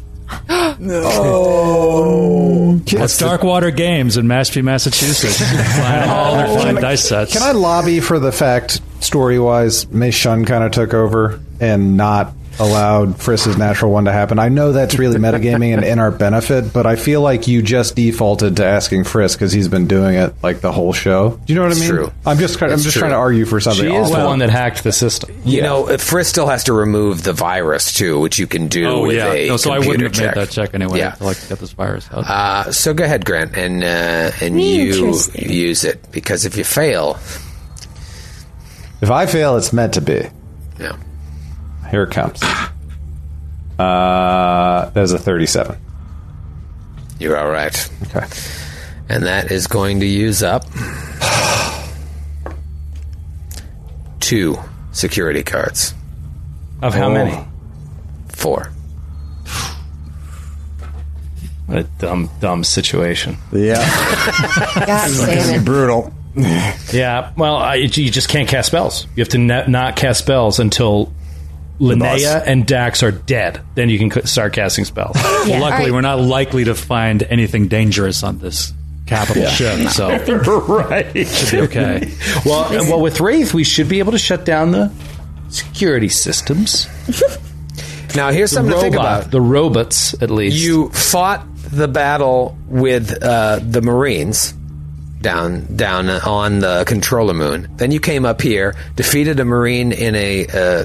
no. That's Darkwater Games in Mashpee, Massachusetts. Flying (laughs) all their fine dice sets. Can I lobby for the fact, story wise, Mei Shun kind of took over and not allowed Friss's natural one to happen? I know that's really metagaming and in our benefit, but I feel like you just defaulted to asking Friss because he's been doing it like the whole show. Do you know what It's I mean? true. I'm just I'm It's just true. trying to argue for something. She is awful. the one that hacked the system. You know, Friss still has to remove the virus too, which you can do Oh with yeah. a No, so I wouldn't have check. made that check anyway. Yeah. To, like get this virus out. Uh, so go ahead, Grant, and uh, and you use it because if you fail, If I fail, it's meant to be. yeah, Here it comes. Uh, that is a 37. you're all right, Okay. and that is going to use up two security cards. Of how Oh. many? Four. What a dumb, dumb situation. Yeah, (laughs) God damn it! brutal. Yeah, well, I, you just can't cast spells. You have to ne- not cast spells until Linnea and Dax are dead. Then you can start casting spells. (laughs) Yeah. Luckily, Alright. we're not likely to find anything dangerous on this capital ship, so (laughs) right. should be okay. Well, well, with Wraith, we should be able to shut down the security systems. (laughs) Now here's The something to think about. the robots, at least. You fought the battle with uh, the Marines down down on the controller moon. Then you came up here, defeated a Marine in a uh,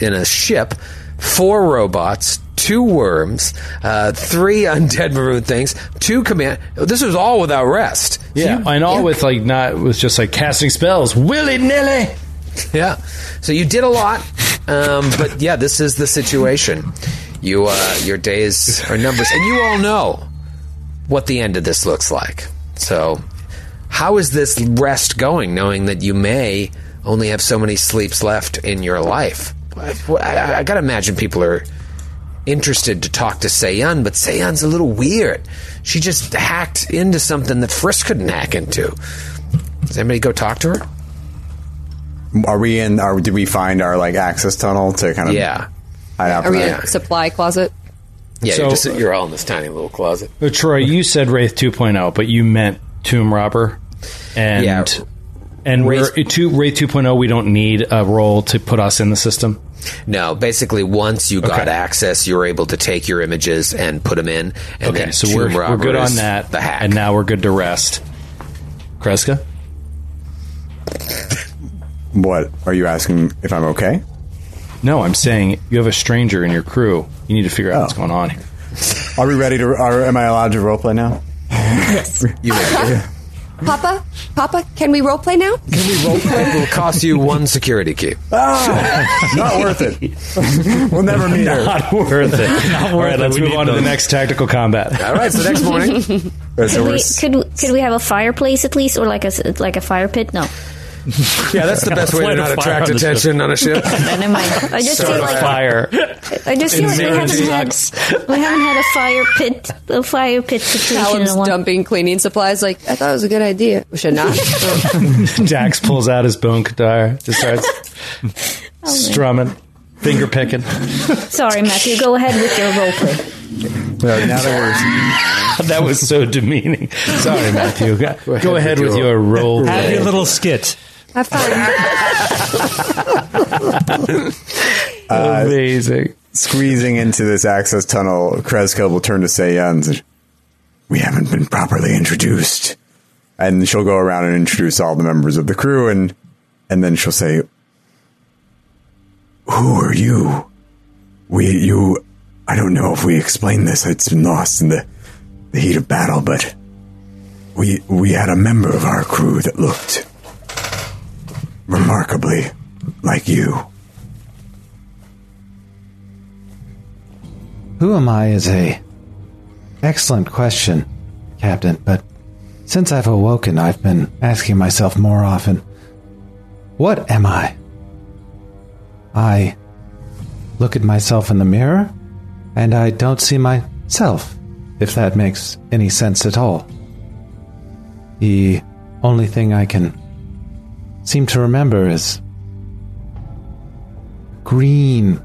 in a ship, four robots, two worms, uh, three (laughs) undead maroon things, two command. This was all without rest. So yeah, you- and all with like not with just like casting spells willy nilly. Yeah. So you did a lot, um, but yeah, this is the situation. You, uh, your days are numbers, and you all know what the end of this looks like. So, how is this rest going, knowing that you may only have so many sleeps left in your life? I, I, I gotta imagine people are interested to talk to Seyun, but Seyun's a little weird. She just hacked into something that Friss couldn't hack into. Does anybody go talk to her? Are we in? Are did we find our like access tunnel to kind of Yeah. hide out Are we in a supply closet? Yeah, So- you're, just, you're all in this tiny little closet. Troy, you said Wraith 2.0, but you meant Tomb Robber, and Yeah. And Wraith- we're, to, Wraith 2.0, we don't need a role to put us in the system. No, basically, once you got Okay. access, you were able to take your images and put them in. And Okay, then so we're, we're good on that, The hack. and now we're good to rest. Kreska, What are you asking? If I'm okay? no, I'm saying you have a stranger in your crew. You need to figure out what's Oh. going on here. Are we ready to? Are, am I allowed to roleplay now? you may Papa, Papa, can we role play now? Can we role play? it will cost you one security key. Ah, Not worth it. we'll never meet her. Not worth it. Not All right, it. let's We move need on to the next tactical combat. All right, so next morning, (laughs) Could we're we, s- could, could we have a fireplace at least, or like a s- like a fire pit? No, yeah, that's the (laughs) best way to not attract on attention on a ship. No, (laughs) never mind. I just feel like Fire. I just feel like we haven't had we haven't had a fire pit a fire pit situation in a while. dumping cleaning supplies. Like I thought it was a good idea. We should not. (laughs) Dax pulls out his bone guitar, just starts Oh, strumming, finger picking. Sorry, Matthew. Go ahead with your roleplay. uh, now that that was so demeaning. Sorry, Matthew. Go, go ahead ahead with with your- your role. Have play. your little skit. Have fun. (laughs) Uh, Amazing. Squeezing into this access tunnel, Kreska will turn to Seiya and We haven't been properly introduced. And she'll go around and introduce all the members of the crew and and then she'll say, Who are you? We you I don't know if we explained this. It's been lost in the, the heat of battle, but we we had a member of our crew that looked remarkably like you. Who am I is a excellent question, Captain, but since I've awoken, I've been asking myself more often, what am I? I look at myself in the mirror, and I don't see myself, if that makes any sense at all. The only thing I can seem to remember is green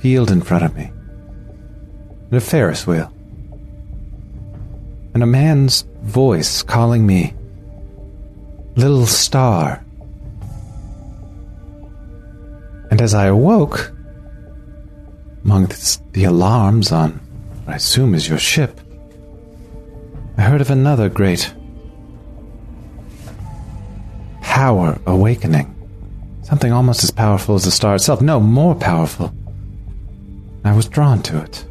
field in front of me and a Ferris wheel. And a man's voice calling me Little Star. And as I awoke, among the, alarms on what I assume is your ship, I heard of another great power awakening. Something almost as powerful as the star itself. No, more powerful. I was drawn to it.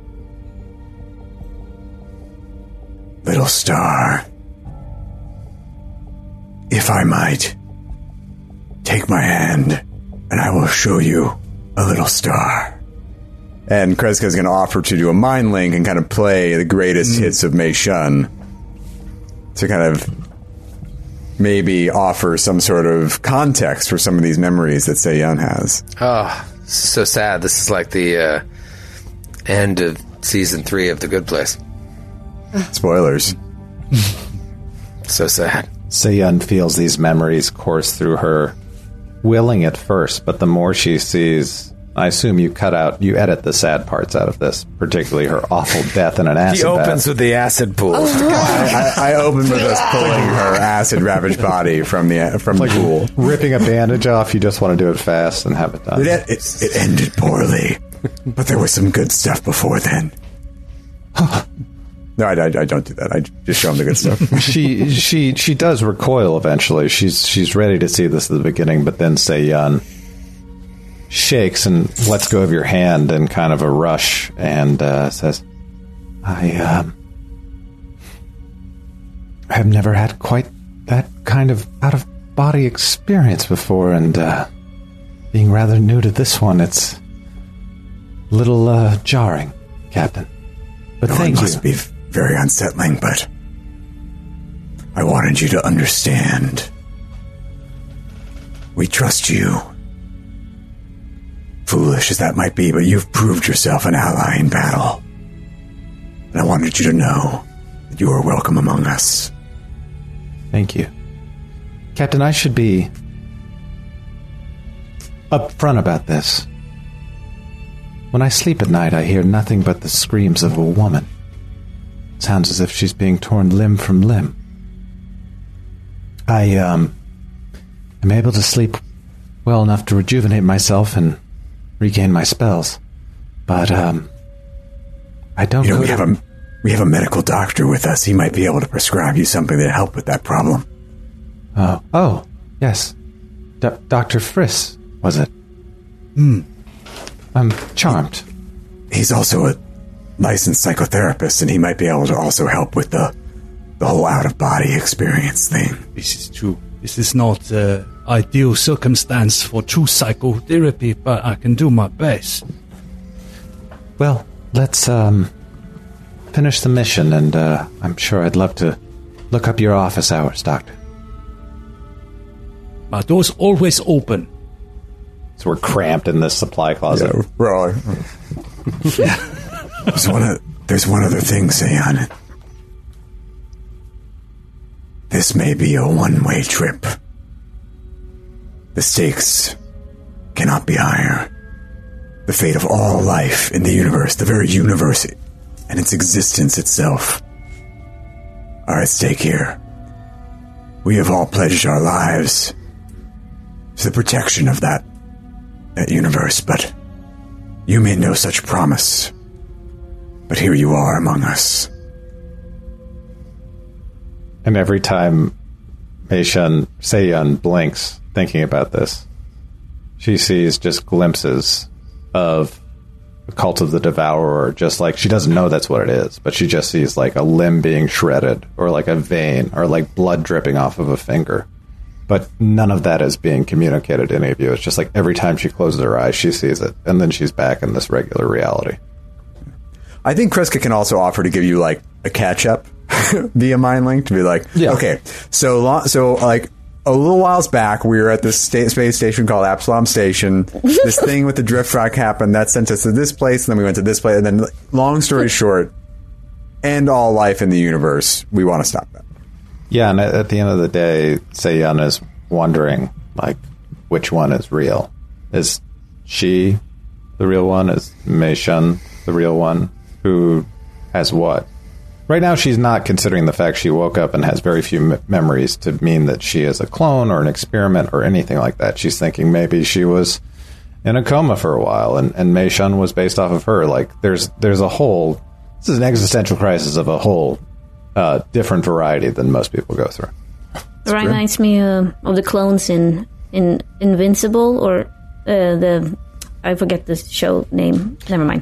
Little star. If I might, take my hand and I will show you a little star. And Kreska is going to offer to do a mind link and kind of play the greatest mm. hits of Mei Shun to kind of maybe offer some sort of context for some of these memories that Seyun has. Oh, so sad. This is like the uh, end of season three of The Good Place. (sighs) Spoilers. (laughs) So sad. Seyun feels these memories course through her, willing at first, but the more she sees, I assume you cut out, you edit the sad parts out of this, particularly her awful death in an acid He opens bath. with the acid pool. Oh, I, I, I open with us pulling her acid ravaged body from the from the pool. ripping a bandage off. You just want to do it fast and have it done. It, it, it ended poorly, but there was some good stuff before then. (laughs) no, I, I, I don't do that. I just show them the good stuff. (laughs) she she she does recoil eventually. She's she's ready to see this at the beginning, but then Seyun uh, shakes and lets go of your hand in kind of a rush and uh, says, "I um, have never had quite that kind of out of body experience before, and uh, being rather new to this one, it's a little uh, jarring, Captain. But No, thank it you." must be very unsettling, but I wanted you to understand. We trust you. Foolish as that might be, but you've proved yourself an ally in battle. And I wanted you to know that you are welcome among us. Thank you. Captain, I should be upfront about this. When I sleep at night, I hear nothing but the screams of a woman. Sounds as if she's being torn limb from limb. I, um, am able to sleep well enough to rejuvenate myself and regain my spells. But, um, I don't You know, we to- have a we have a medical doctor with us. He might be able to prescribe you something that help with that problem. Oh, oh, yes. D- Dr. Friss, was it? Hmm. I'm charmed. He's also a licensed psychotherapist, and he might be able to also help with the the whole out of body experience thing. This is true. This is not uh, ideal circumstance for true psychotherapy, but I can do my best. Well, let's um finish the mission, and uh, I'm sure I'd love to look up your office hours, Doctor. My door's always open. So we're cramped in this supply closet. Yeah, we're all. (laughs) there's one. o- There's one other thing, Sayan. This may be a one-way trip. The stakes cannot be higher. The fate of all life in the universe, the very universe, and its existence itself, are at stake here. We have all pledged our lives to the protection of that, that universe, but you made no such promise. But here you are among us. And every time Meishun Seyun blinks thinking about this, she sees just glimpses of the cult of the devourer, just like she doesn't know that's what it is, but she just sees like a limb being shredded or like a vein or like blood dripping off of a finger. But none of that is being communicated to any of you. It's just like every time she closes her eyes, she sees it, and then she's back in this regular reality. I think Kreska can also offer to give you like a catch up (laughs) via mind link to be like, Yeah. okay, so lo- so like a little whiles back, we were at this sta- space station called Absalom Station. (laughs) this thing with the drift rock happened that sent us to this place, and then we went to this place, and then long story (laughs) short, end all life in the universe. We want to stop that. Yeah, and at, at the end of the day, Seyun is wondering, like, which one is real? Is she the real one? Is Mei Shun the real one? Who has what? Right now, she's not considering the fact she woke up and has very few me- memories to mean that she is a clone or an experiment or anything like that. She's thinking maybe she was in a coma for a while, and and Mei Shun was based off of her. Like, there's there's a whole this is an existential crisis of a whole uh, different variety than most people go through. It reminds me uh, of the clones in in Invincible or uh, the I forget the show name. Never mind.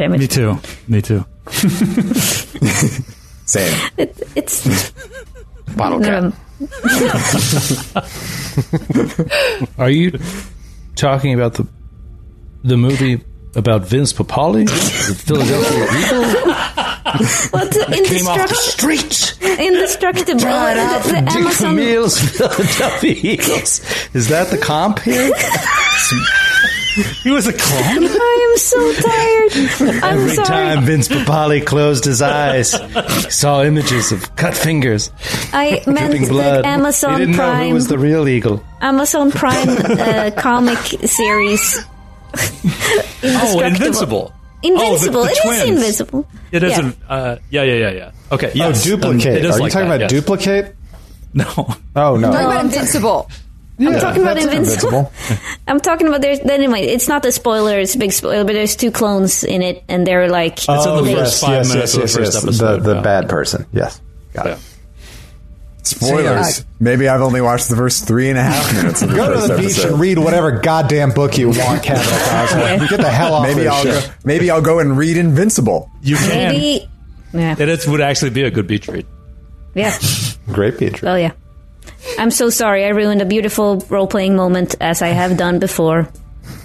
Damn Me too. Me too. (laughs) Same. It, it's Bottle cap. um, (laughs) Are you talking about the the movie about Vince Papale, the Philadelphia Eagle? (laughs) what's indestructible? streets. Indestructible. The, the Dick Amazon. Camille's Philadelphia Eagles. Is that the comp here? He was a clone. I am so tired. I'm Every sorry. time Vince Papale closed his eyes, he saw images of cut fingers, I meant dripping blood. the Amazon he didn't know Prime. who was the real eagle. Amazon Prime uh, comic series. Oh, Invincible. Invincible. Oh, the- the it is twins. invisible. It is. Yeah. a- Uh, yeah, yeah, yeah, yeah. Okay. Yes. oh, um, duplicate. it is Are you like talking that, about yes. duplicate? No. Oh no. Talking about Invincible. I'm talking about that's Invincible. (laughs) I'm talking about there's anyway. It's not a spoiler. It's a big spoiler, but there's two clones in it, and they're like It's in the they- first five minutes of the first episode. The, the yeah. bad person. Yes. Got Yeah. it. Spoilers. Maybe I've only watched the first three and a half (laughs) minutes of the Go to first the beach episode. and read whatever goddamn book you want, (laughs) Capital Cosmo. Get the hell off Maybe this I'll shit. go, maybe I'll go and read Invincible. You can. maybe. Yeah. It is, would actually be a good beach read. Yeah. Great beach. Oh yeah. I'm so sorry. I ruined a beautiful role playing moment as I have done before.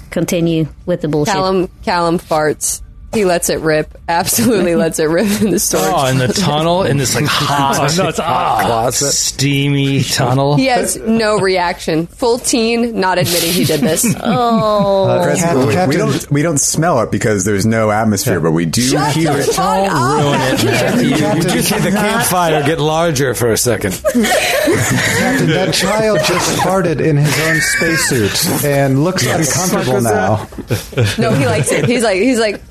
Continue with the bullshit. Callum Callum farts. He lets it rip. Absolutely (laughs) lets it rip in the storage. Oh, in the tunnel, in this like (laughs) hot, Oh, no, it's hot. Closet. steamy tunnel. He has no reaction. Full teen, not admitting he did this. (laughs) Uh, oh, Chris, Cap- we, we don't we don't smell it because there's no atmosphere, but we do Shut hear the it. fuck up. Ruin it, Matthew. Captain, You see the campfire get larger for a second. Captain, that child just farted in his own spacesuit and looks uncomfortable now. No, he likes it. He's like he's like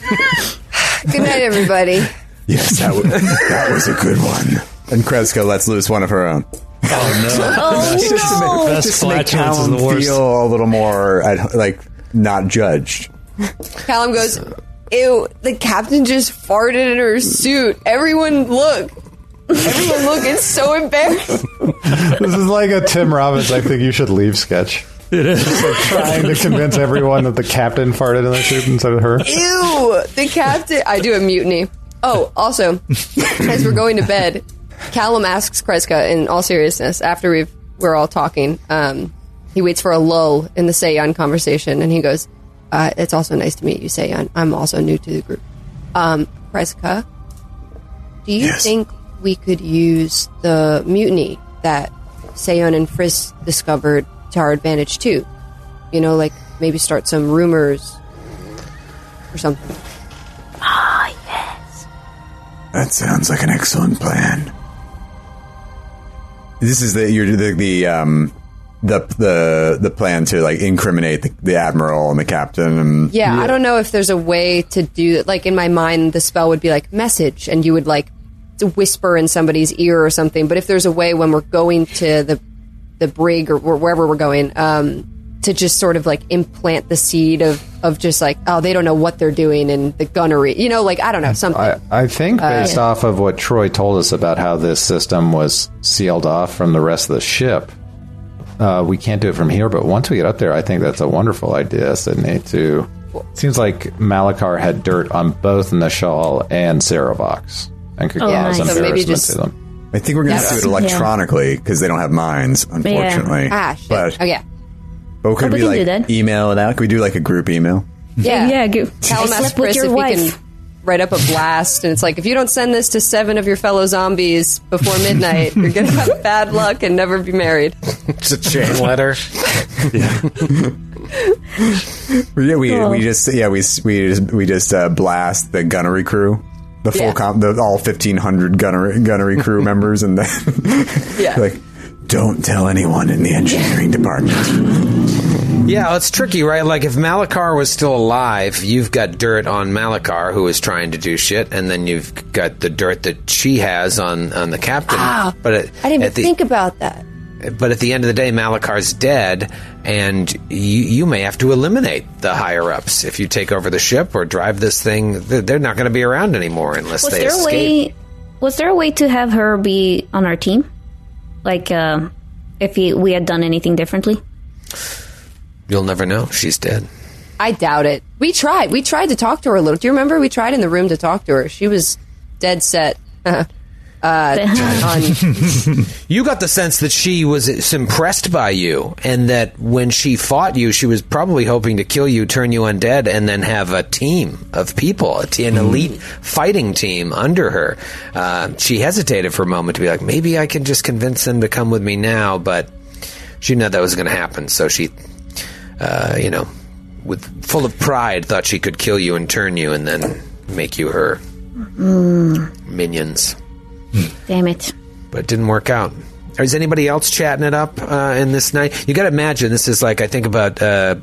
(laughs) Good night, everybody. Yes, that was, that was a good one. And Kreska lets loose one of her own. oh Just to no! make, (laughs) Best just to make oh, flatulence is Callum the worst. feel a little more at, like not judged. Callum goes, Ew, the captain just farted in her suit. Everyone look. Everyone look, it's so embarrassing. (laughs) This is like a Tim Robinson. I think you should leave sketch. It is. Trying to convince everyone that the captain farted in their suit instead of her. Ew, the captain. I do a mutiny. Oh, also, as we're going to bed, Callum asks Kreska, in all seriousness, after we've we're all talking, um, he waits for a lull in the Seyun conversation, and he goes, uh, "It's also nice to meet you, Seyun. I'm also new to the group. Um, Kreska, do you Yes. think we could use the mutiny that Seyun and Friss discovered to our advantage too? You know, like maybe start some rumors or something." Ah, yes. That sounds like an excellent plan. This is the you're the, the um the the the plan to like incriminate the, the admiral and the captain. And Yeah, I don't know if there's a way to do it. Like in my mind, the spell would be like message, and you would like to whisper in somebody's ear or something. But if there's a way when we're going to the the brig or wh- wherever we're going, um, to just sort of like implant the seed of of just like oh they don't know what they're doing and the gunnery, you know, like I don't know something. I, I think Uh, based yeah. off of what Troy told us about how this system was sealed off from the rest of the ship, uh, we can't do it from here. But once we get up there, I think that's a wonderful idea, Sydney. To seems like Malachar had dirt on both Nishal and Sarovox and could Oh, cause nice. So maybe embarrassment just- to them. I think we're going to Yes. do it electronically because they don't have minds, unfortunately. ah, shit. But oh yeah, but could Oh, we we can like do that. email it out? Could we do like a group email? yeah, yeah. Go. Callum I asked Chris if wife. he can write up a blast, and it's like if you don't send this to seven of your fellow zombies before (laughs) midnight, you're gonna have bad luck and never be married. It's a chain letter. (laughs) Yeah, (laughs) yeah, we we just yeah we we just we just uh, blast the gunnery crew, the full Yeah. comp, the all fifteen hundred gunnery gunnery crew (laughs) members, and then Yeah. (laughs) like don't tell anyone in the engineering department. Yeah, it's tricky, right? Like if Malachar was still alive, you've got dirt on Malachar who is trying to do shit, and then you've got the dirt that she has on on the captain. Ah, but at, I didn't at even the, think about that. But at the end of the day, Malakar's dead, and you, you may have to eliminate the higher ups if you take over the ship or drive this thing. They're they're not going to be around anymore unless Was they there a escape. way? Was there a way to have her be on our team? Like, uh, if he, we had done anything differently? You'll never know. She's dead. I doubt it. We tried. We tried to talk to her a little. Do you remember? We tried in the room to talk to her. She was dead set. (laughs) uh, on (laughs) You got the sense that she was impressed by you, and that when she fought you, she was probably hoping to kill you, turn you undead, and then have a team of people, a t- an elite fighting team under her. Uh, she hesitated for a moment to be like, maybe I can just convince them to come with me now, but she knew that was going to happen, so she, uh, you know, with full of pride, thought she could kill you and turn you, and then make you her minions Damn it! but it didn't work out. Is anybody else chatting it up uh, in this night? You got to imagine this is like I think about uh,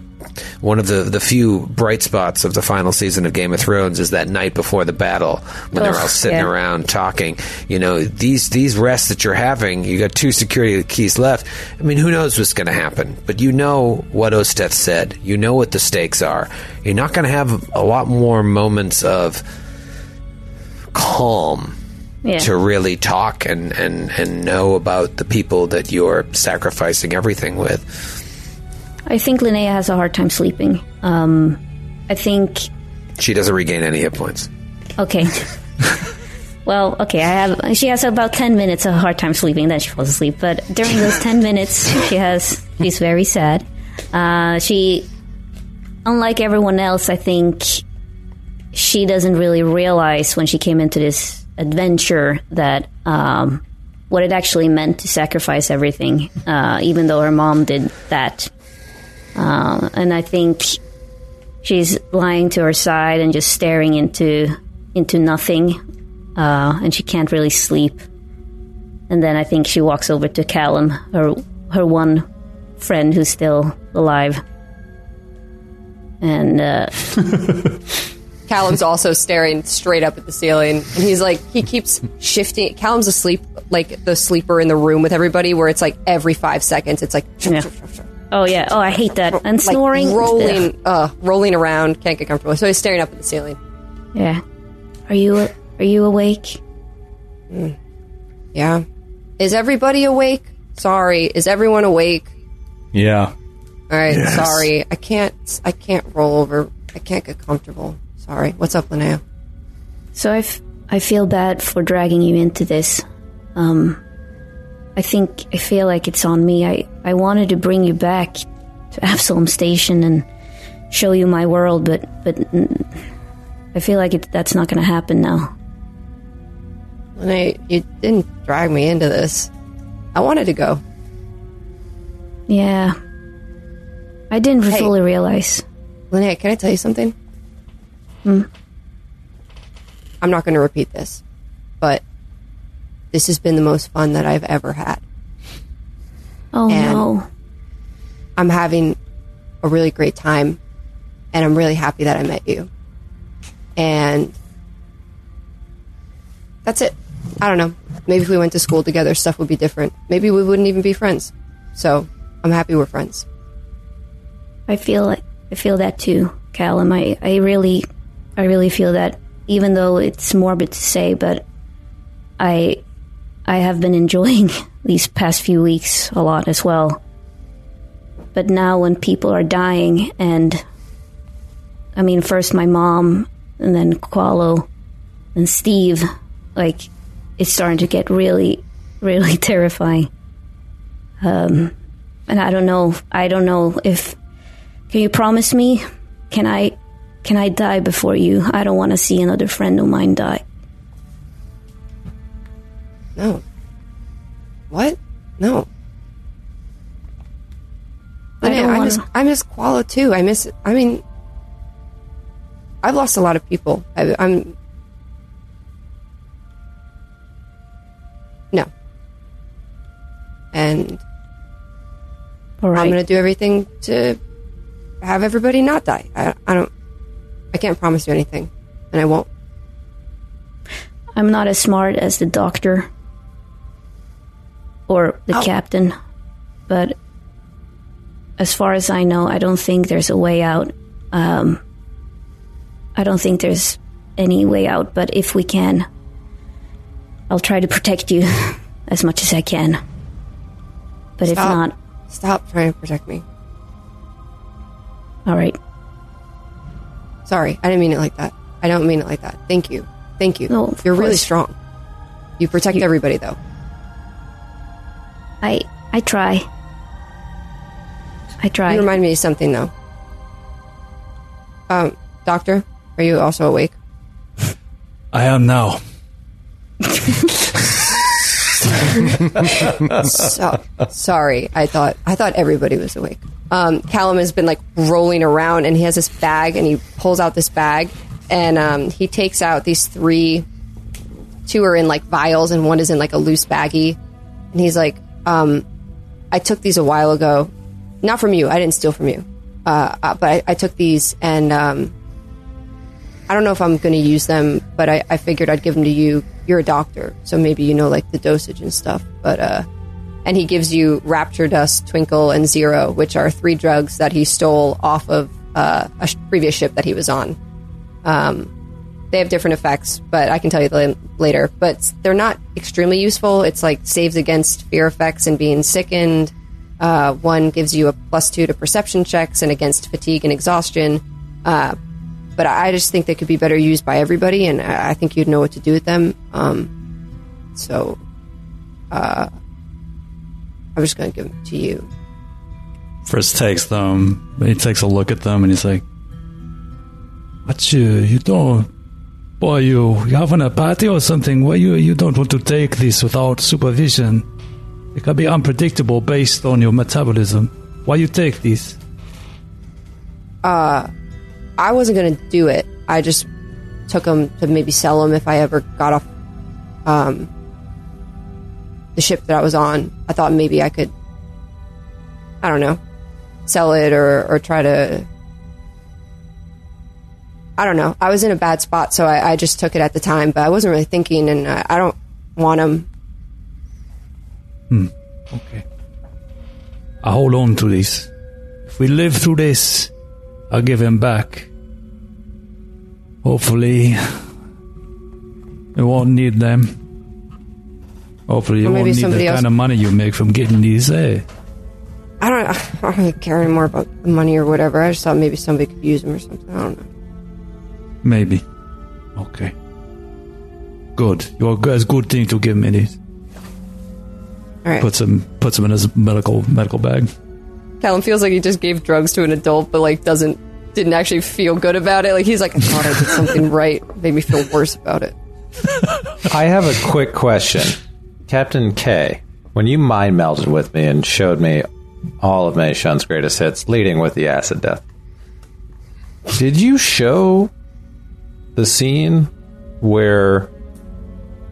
one of the the few bright spots of the final season of Game of Thrones is that night before the battle when they're all sitting yeah. around talking. You know these these rests that you're having. You got two security keys left. I mean, who knows what's going to happen? But you know what Osteth said. You know what the stakes are. You're not going to have a lot more moments of calm Yeah. to really talk and, and, and know about the people that you're sacrificing everything with. I think Linnea has a hard time sleeping. Um, I think She doesn't regain any hit points. Okay. (laughs) well, okay. I have. She has about ten minutes of hard time sleeping. Then she falls asleep. But during those ten (laughs) minutes, she has. She's very sad. Uh, she, unlike everyone else, I think she doesn't really realize when she came into this adventure that um, what it actually meant to sacrifice everything, uh, even though her mom did that. Uh, and I think she's lying to her side and just staring into into nothing, uh, and she can't really sleep. And then I think she walks over to Callum, her her one friend who's still alive, and uh, (laughs) Callum's also staring straight up at the ceiling, and he's like, he keeps shifting. Callum's asleep, like the sleeper in the room with everybody, where it's like every five seconds, it's like, yeah. oh yeah, oh I hate that, and like snoring, rolling, uh, rolling around, can't get comfortable. So he's staring up at the ceiling. Yeah, are you are you awake? Yeah. Is everybody awake? Sorry. Is everyone awake? Yeah. All right. Yes. Sorry. I can't. I can't roll over. I can't get comfortable. Sorry. What's up, Linnea? So I, f- I feel bad for dragging you into this. Um, I think I feel like it's on me. I, I wanted to bring you back to Absalom Station and show you my world, but but I feel like it, that's not going to happen now. Linnea, you didn't drag me into this. I wanted to go. Yeah, I didn't Hey. fully realize. Linnea, can I tell you something? Hmm. I'm not going to repeat this, but this has been the most fun that I've ever had. Oh And- no! I'm having a really great time, and I'm really happy that I met you. And that's it. I don't know. Maybe if we went to school together, stuff would be different. Maybe we wouldn't even be friends. So I'm happy we're friends. I feel. I feel that too, Callum. I, I really, I really feel that. Even though it's morbid to say, but I, I have been enjoying (laughs) these past few weeks a lot as well. But now when people are dying, and I mean, first my mom, and then Qualo, and Steve, like it's starting to get really, (laughs) really terrifying. Um, and I don't know. I don't know if can you promise me? Can I can I die before you? I don't want to see another friend of mine die. No. What? No. I I, I miss I miss Qualo too. I miss. I mean, I've lost a lot of people. I, I'm. No. And right. I'm going to do everything to have everybody not die. I, I don't. I can't promise you anything, and I won't. I'm not as smart as the doctor or the Oh. captain, but as far as I know, I don't think there's a way out. Um, I don't think there's any way out, but if we can, I'll try to protect you (laughs) as much as I can. But if Stop. not, Stop trying to protect me. all right. Sorry, I didn't mean it like that. I don't mean it like that. Thank you. Thank you. No, You're really strong. You protect everybody, though. I I try. I try. You remind me of something, though. Um, Doctor, are you also awake? I am now. (laughs) (laughs) so, sorry, I thought I thought everybody was awake. Um, Callum has been like rolling around, and he has this bag, and he pulls out this bag, and um, he takes out these three. Two are in like vials, and one is in like a loose baggie. And he's like, um, "I took these a while ago, not from you. I didn't steal from you, uh, uh, but I, I took these, and um, I don't know if I'm going to use them, but I, I figured I'd give them to you. You're a doctor, so maybe you know like the dosage and stuff. But uh, and he gives you Rapture Dust, Twinkle, and Zero, which are three drugs that he stole off of uh, a sh- previous ship that he was on. Um, they have different effects, but I can tell you la- later. But they're not extremely useful. It's like saves against fear effects and being sickened. Uh, one gives you a plus two to perception checks and against fatigue and exhaustion. Uh, but I I just think they could be better used by everybody, and I I think you'd know what to do with them. Um, so, uh, I'm just going to give them to you. Friss takes them. He takes a look at them and he's like, What you you don't boy you, you having a party or something? Why you you don't want to take this without supervision? It can be unpredictable based on your metabolism. Why you take this? Uh, I wasn't going to do it. I just took them to maybe sell them if I ever got off um, the ship that I was on. I thought maybe I could, I don't know, sell it or, or try to. I don't know. I was in a bad spot, so I, I just took it at the time, but I wasn't really thinking, and I, I don't want them. Hmm. Okay. I hold on to this. If we live through this, I'll give him back. Hopefully, we won't need them. Hopefully, you Or maybe won't need the somebody else- kind of money you make from getting these. Eh? I don't, I don't really care anymore about the money or whatever. I just thought maybe somebody could use them or something. I don't know. Maybe. Okay. Good. You're a it's a good thing to give me these. All right. Puts him puts him in his medical medical bag. Callum feels like he just gave drugs to an adult, but like doesn't didn't actually feel good about it. Like he's like, I thought I did something (laughs) right. Made me feel worse about it. I have a quick question. Captain K, when you mind melded with me and showed me all of Mei Shun's greatest hits, leading with the acid death, did you show the scene where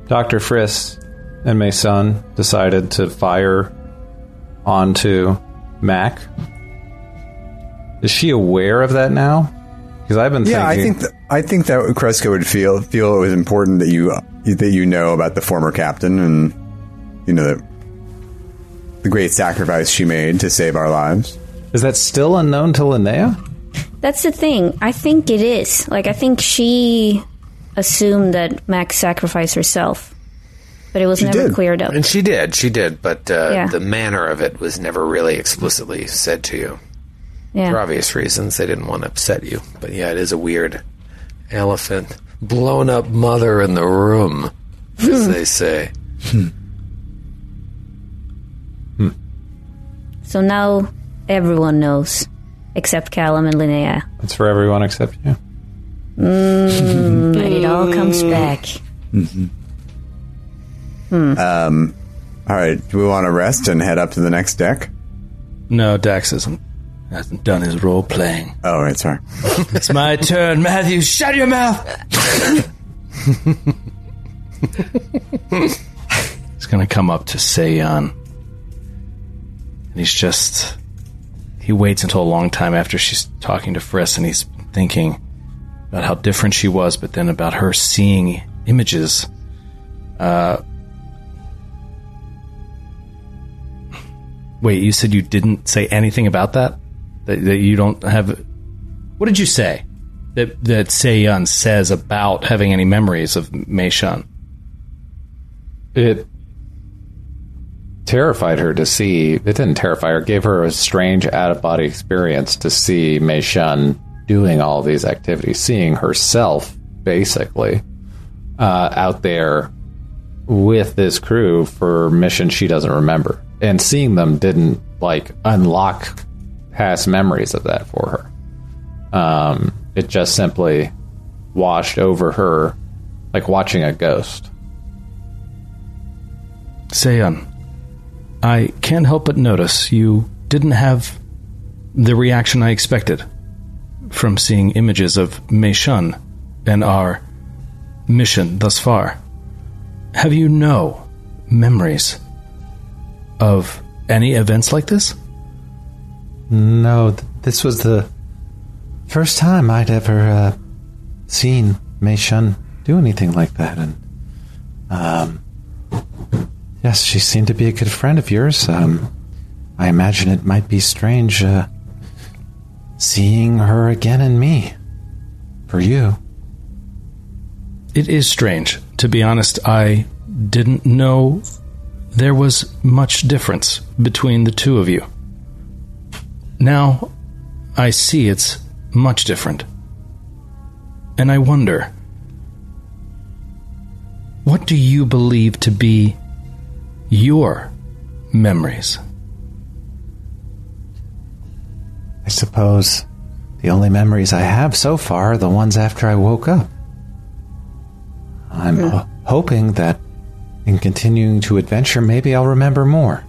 Dr. Friss and Mei Shun decided to fire onto Mac Is she aware of that now? Because I've been Yeah, I thinking. think th- I think that Kreska would feel feel it was important that you that you know about the former captain and you know the, the great sacrifice she made to save our lives. is that still unknown to Linnea? That's the thing. I think it is. Like, I think she assumed that Max sacrificed herself, but it was She never did. cleared up. And she did, she did, but uh, Yeah. the manner of it was never really explicitly said to you. For obvious reasons, they didn't want to upset you. But yeah, it is a weird elephant, blown up mother in the room, as (laughs) they say. So now everyone knows, except Callum and Linnea. It's for everyone except you. Mm, and it all comes back. Um, all right, do we want to rest and head up to the next deck? No, Dax hasn't, hasn't done his role playing. Oh, right, sorry. (laughs) It's my turn, Matthew. Shut your mouth. (laughs) he's gonna come up to Seyun, and he's just he waits until a long time after she's talking to Friss, and he's thinking about how different she was, but then about her seeing images. Uh, wait, you said you didn't say anything about that? That, that you don't have. What did you say? That that Seyun says about having any memories of Mei Shun? It terrified her to see. It didn't terrify her. Gave her a strange out of body experience to see Mei Shun doing all these activities, seeing herself basically uh, out there with this crew for missions she doesn't remember, and seeing them didn't like unlock past memories of that for her. Um, it just simply washed over her like watching a ghost. Seiyan, I can't help but notice you didn't have the reaction I expected from seeing images of Mei Shun and our mission thus far. Have you no memories of any events like this? No, th- this was the first time I'd ever uh, seen Mei Shun do anything like that, and um, yes, she seemed to be a good friend of yours. Um, I imagine it might be strange uh, seeing her again in me. For you, It is strange. To be honest, I didn't know there was much difference between the two of you. Now, I see it's much different. And I wonder what do you believe to be your memories? I suppose the only memories I have so far are the ones after I woke up. I'm ho- hoping that in continuing to adventure, maybe I'll remember more.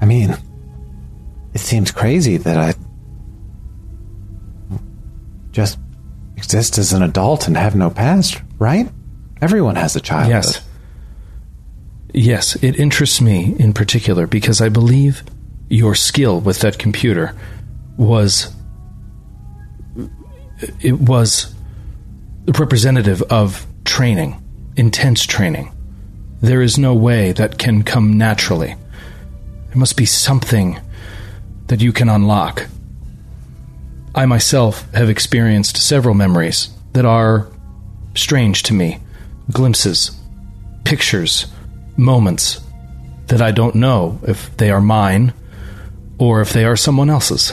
I mean, it seems crazy that I just exist as an adult and have no past, right? Everyone has a childhood. Yes. Yes, it interests me in particular because I believe your skill with that computer was it was representative of training, intense training. There is no way that can come naturally. There must be something that you can unlock. I myself have experienced several memories that are strange to me glimpses, pictures, moments that I don't know if they are mine or if they are someone else's.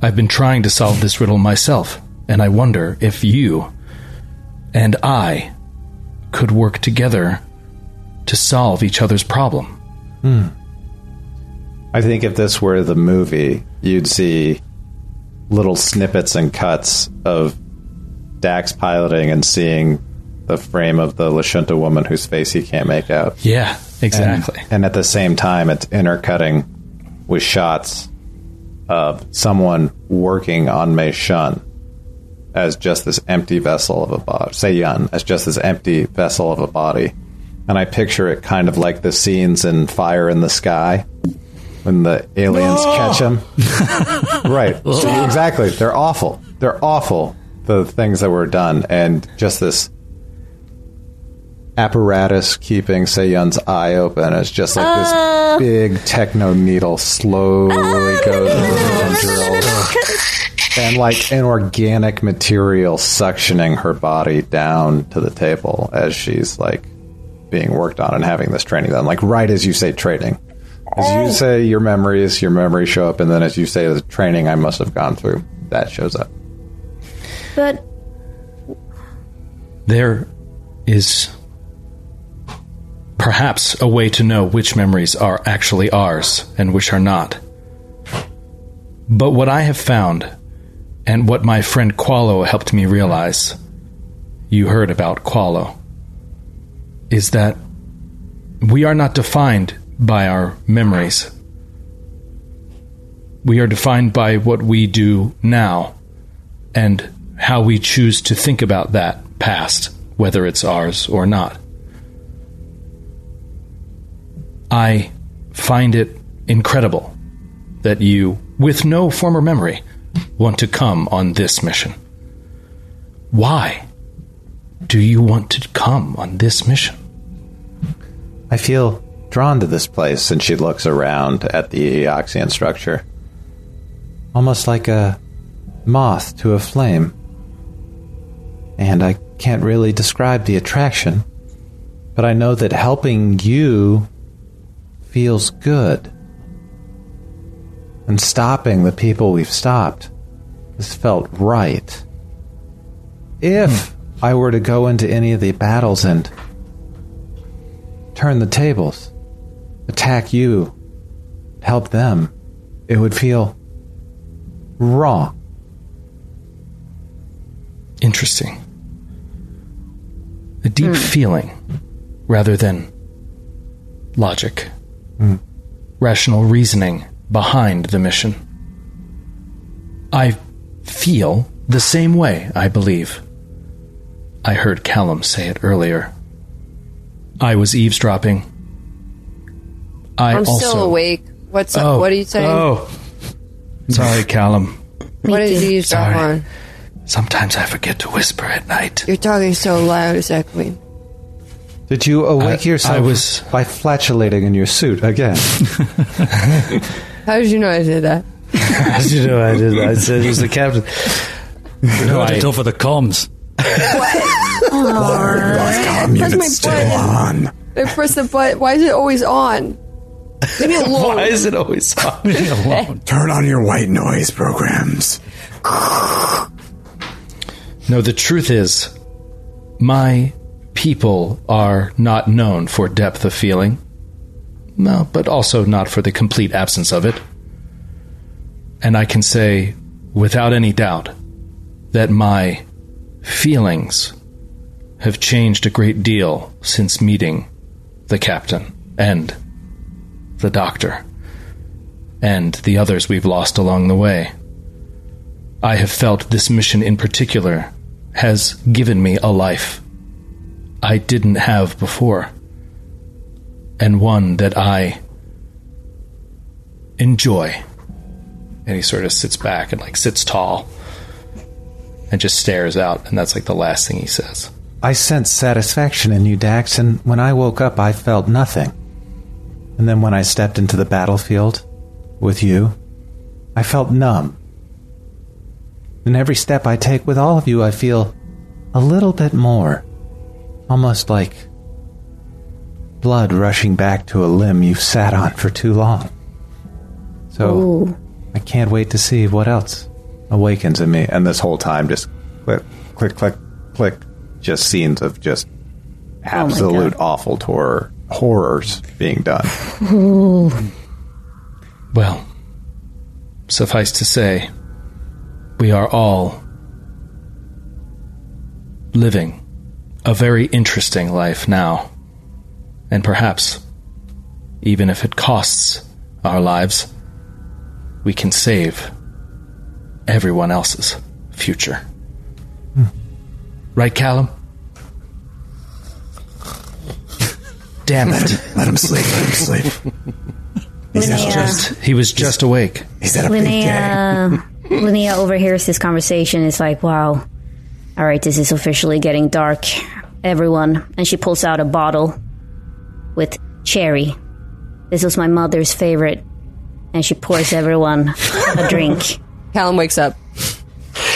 I've been trying to solve this riddle myself, and I wonder if you and I could work together to solve each other's problem. Hmm. I think if this were the movie, you'd see little snippets and cuts of Dax piloting and seeing the frame of the Lashunta woman whose face he can't make out. Yeah, exactly. And, and at the same time, it's intercutting with shots of someone working on Mei Shun as just this empty vessel of a body. Seyun as just this empty vessel of a body. And I picture it kind of like the scenes in Fire in the Sky when the aliens catch him. (laughs) right. So, exactly. They're awful. They're awful. The things that were done, and just this apparatus keeping Seyun's eye open It's just like this uh. big techno needle slowly uh, goes into the tendrils. And like an organic material suctioning her body down to the table as she's like being worked on and having this training done. Like right as you say training. As you oh. say your memories, your memories show up, and then as you say the training I must have gone through, that shows up. But There is perhaps a way to know which memories are actually ours and which are not. But what I have found, and what my friend Qualo helped me realize, you heard about Qualo, is that we are not defined by our memories. We are defined by what we do now and how we choose to think about that past, whether it's ours or not. I find it incredible that you, with no former memory, want to come on this mission. Why do you want to come on this mission? I feel drawn to this place, and she looks around at the Eoxian structure. Almost like a moth to a flame. And I can't really describe the attraction, but I know that helping you feels good. And stopping the people we've stopped has felt right. If hmm. I were to go into any of the battles and turn the tables, attack you, help them, it would feel wrong. Interesting. A deep hmm. feeling rather than logic. Rational reasoning behind the mission. I feel the same way, I believe. I heard Callum say it earlier. I was eavesdropping. I I'm also, still awake. What's up? Oh, what are you saying? Oh, sorry, Callum. what did you eavesdrop on? Sometimes I forget to whisper at night. You're talking so loud, it's echoing. Did you awake I- yourself I was- by flatulating in your suit again? (laughs) How did you know I did that? (laughs) How did you know, I did. I said he was the captain. No, I- (laughs) I over the comms. Broadcom Press unit my still button. on. I press the button. Why is it always on? Leave me alone. Why is it always on? Turn on your white noise programs. No, the truth is, my people are not known for depth of feeling. No, but also not for the complete absence of it. And I can say, without any doubt, that my feelings have changed a great deal since meeting the captain and the doctor and the others we've lost along the way. I have felt this mission in particular has given me a life I didn't have before, and one that I enjoy. And he sort of sits back and like sits tall and just stares out, and that's like the last thing he says. I sensed satisfaction in you, Dax, and when I woke up, I felt nothing. And then when I stepped into the battlefield with you, I felt numb. And every step I take with all of you, I feel a little bit more. Almost like blood rushing back to a limb you've sat on for too long. So Ooh. I can't wait to see what else awakens in me. And this whole time, just click, click, click, click, just scenes of just oh absolute awful horror horrors being done. (laughs) Well, suffice to say, we are all living a very interesting life now. And perhaps, even if it costs our lives, we can save everyone else's future. Right, Callum? Damn it. (laughs) Let him sleep. Let him sleep. Linnea, Just he was just awake. He's at a big game. Linnea, um, Linnea overhears this conversation. It's like, wow, all right, this is officially getting dark. Everyone, and she pulls out a bottle with cherry. This was my mother's favorite, and she pours everyone a drink. (laughs) Callum wakes up.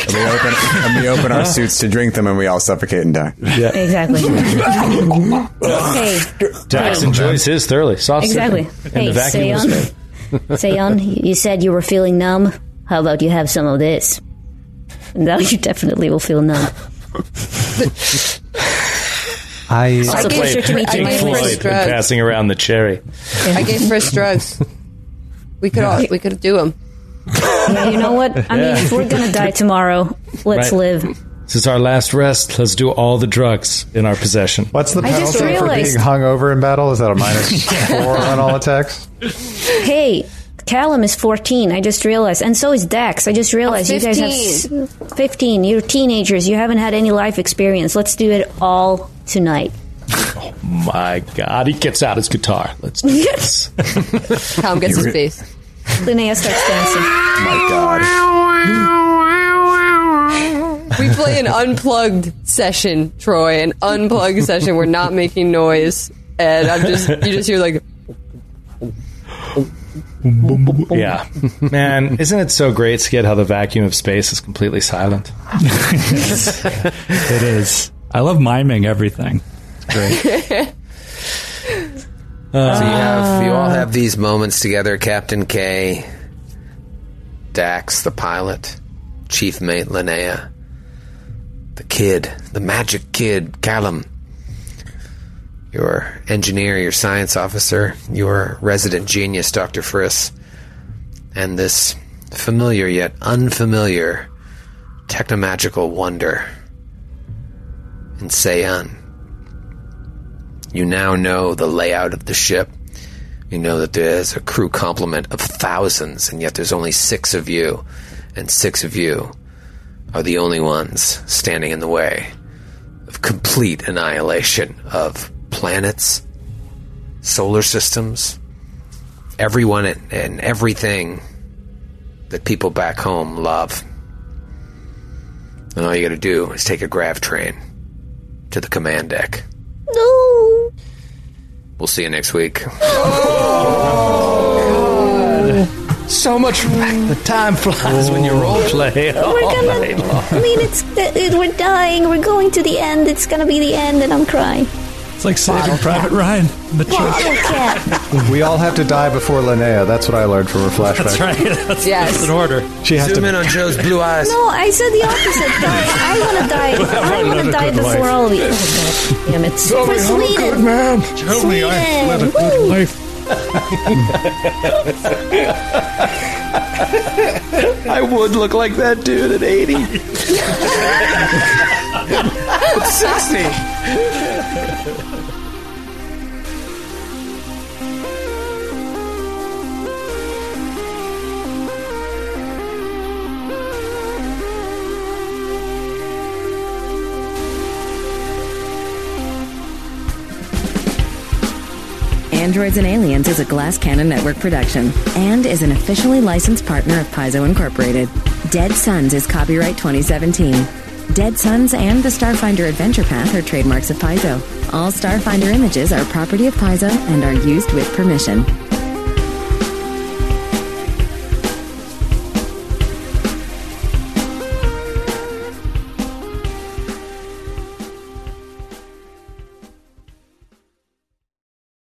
And we open and we open our suits to drink them, and we all suffocate and die. Exactly. (laughs) hey, Dax hey, enjoys his thoroughly. Soft exactly. sipping. Hey, and the vacuum was Seon. (laughs) you said you were feeling numb. How about you have some of this? Now you definitely will feel numb. I Also, pleasure to meet you, I my gave. Chris Floyd and drugs. passing around the cherry. I gave Chris drugs. We could all we could do them. Yeah, you know what? I mean, if we're gonna die (laughs) tomorrow, let's Right. live. This is our last rest. Let's do all the drugs in our possession. What's the I just penalty for realized- being hungover in battle? Is that a minus (laughs) four on all attacks? Hey, Callum is 14. I just realized, and so is Dax. I just realized you guys have 15. You're teenagers. You haven't had any life experience. Let's do it all tonight. Oh my God, he gets out his guitar. Let's do this. (laughs) Callum gets his face. Linnea starts dancing. My God. We play an unplugged session, Troy. An unplugged session. We're not making noise, and I'm just you just hear like yeah. (laughs) Man, isn't it so great, Skid, how the vacuum of space is completely silent? It is. I love miming everything. (laughs) So you have uh. you all have these moments together, Captain K, Dax, the pilot, Chief Mate Linnea, the kid, the magic kid, Callum, your engineer, your science officer, your resident genius, Dr. Friss, and this familiar yet unfamiliar technomagical wonder in Seyun. You now know the layout of the ship. You know that there's a crew complement of thousands, and yet there's only six of you, and six of you are the only ones standing in the way of complete annihilation of planets, solar systems, everyone and, and everything that people back home love. And all you gotta do is take a grav train to the command deck. No. We'll see you next week. Oh! So much. The time flies when you role play. We're gonna. I mean, it's it, we're dying. We're going to the end. It's gonna be the end, and I'm crying. It's like Saving Private Ryan in the church. Bottle cap. We all have to die before Linnea. That's what I learned from her (laughs) flashback. That's right. (laughs) That's, Yes. that's an order. She has Zoom in on Joe's blue eyes. No, I said the opposite. (laughs) Die. I want to die. I want to die before all of you. Oh, God damn it! For Sweden. man. Tell me I led a Sweden. good Woo. life. I would look like that dude at 80. 60. Androids and Aliens is a Glass Cannon Network production and is an officially licensed partner of Paizo Incorporated. Dead Suns is copyright 2017. Dead Suns and the Starfinder Adventure Path are trademarks of Paizo. All Starfinder images are property of Paizo and are used with permission.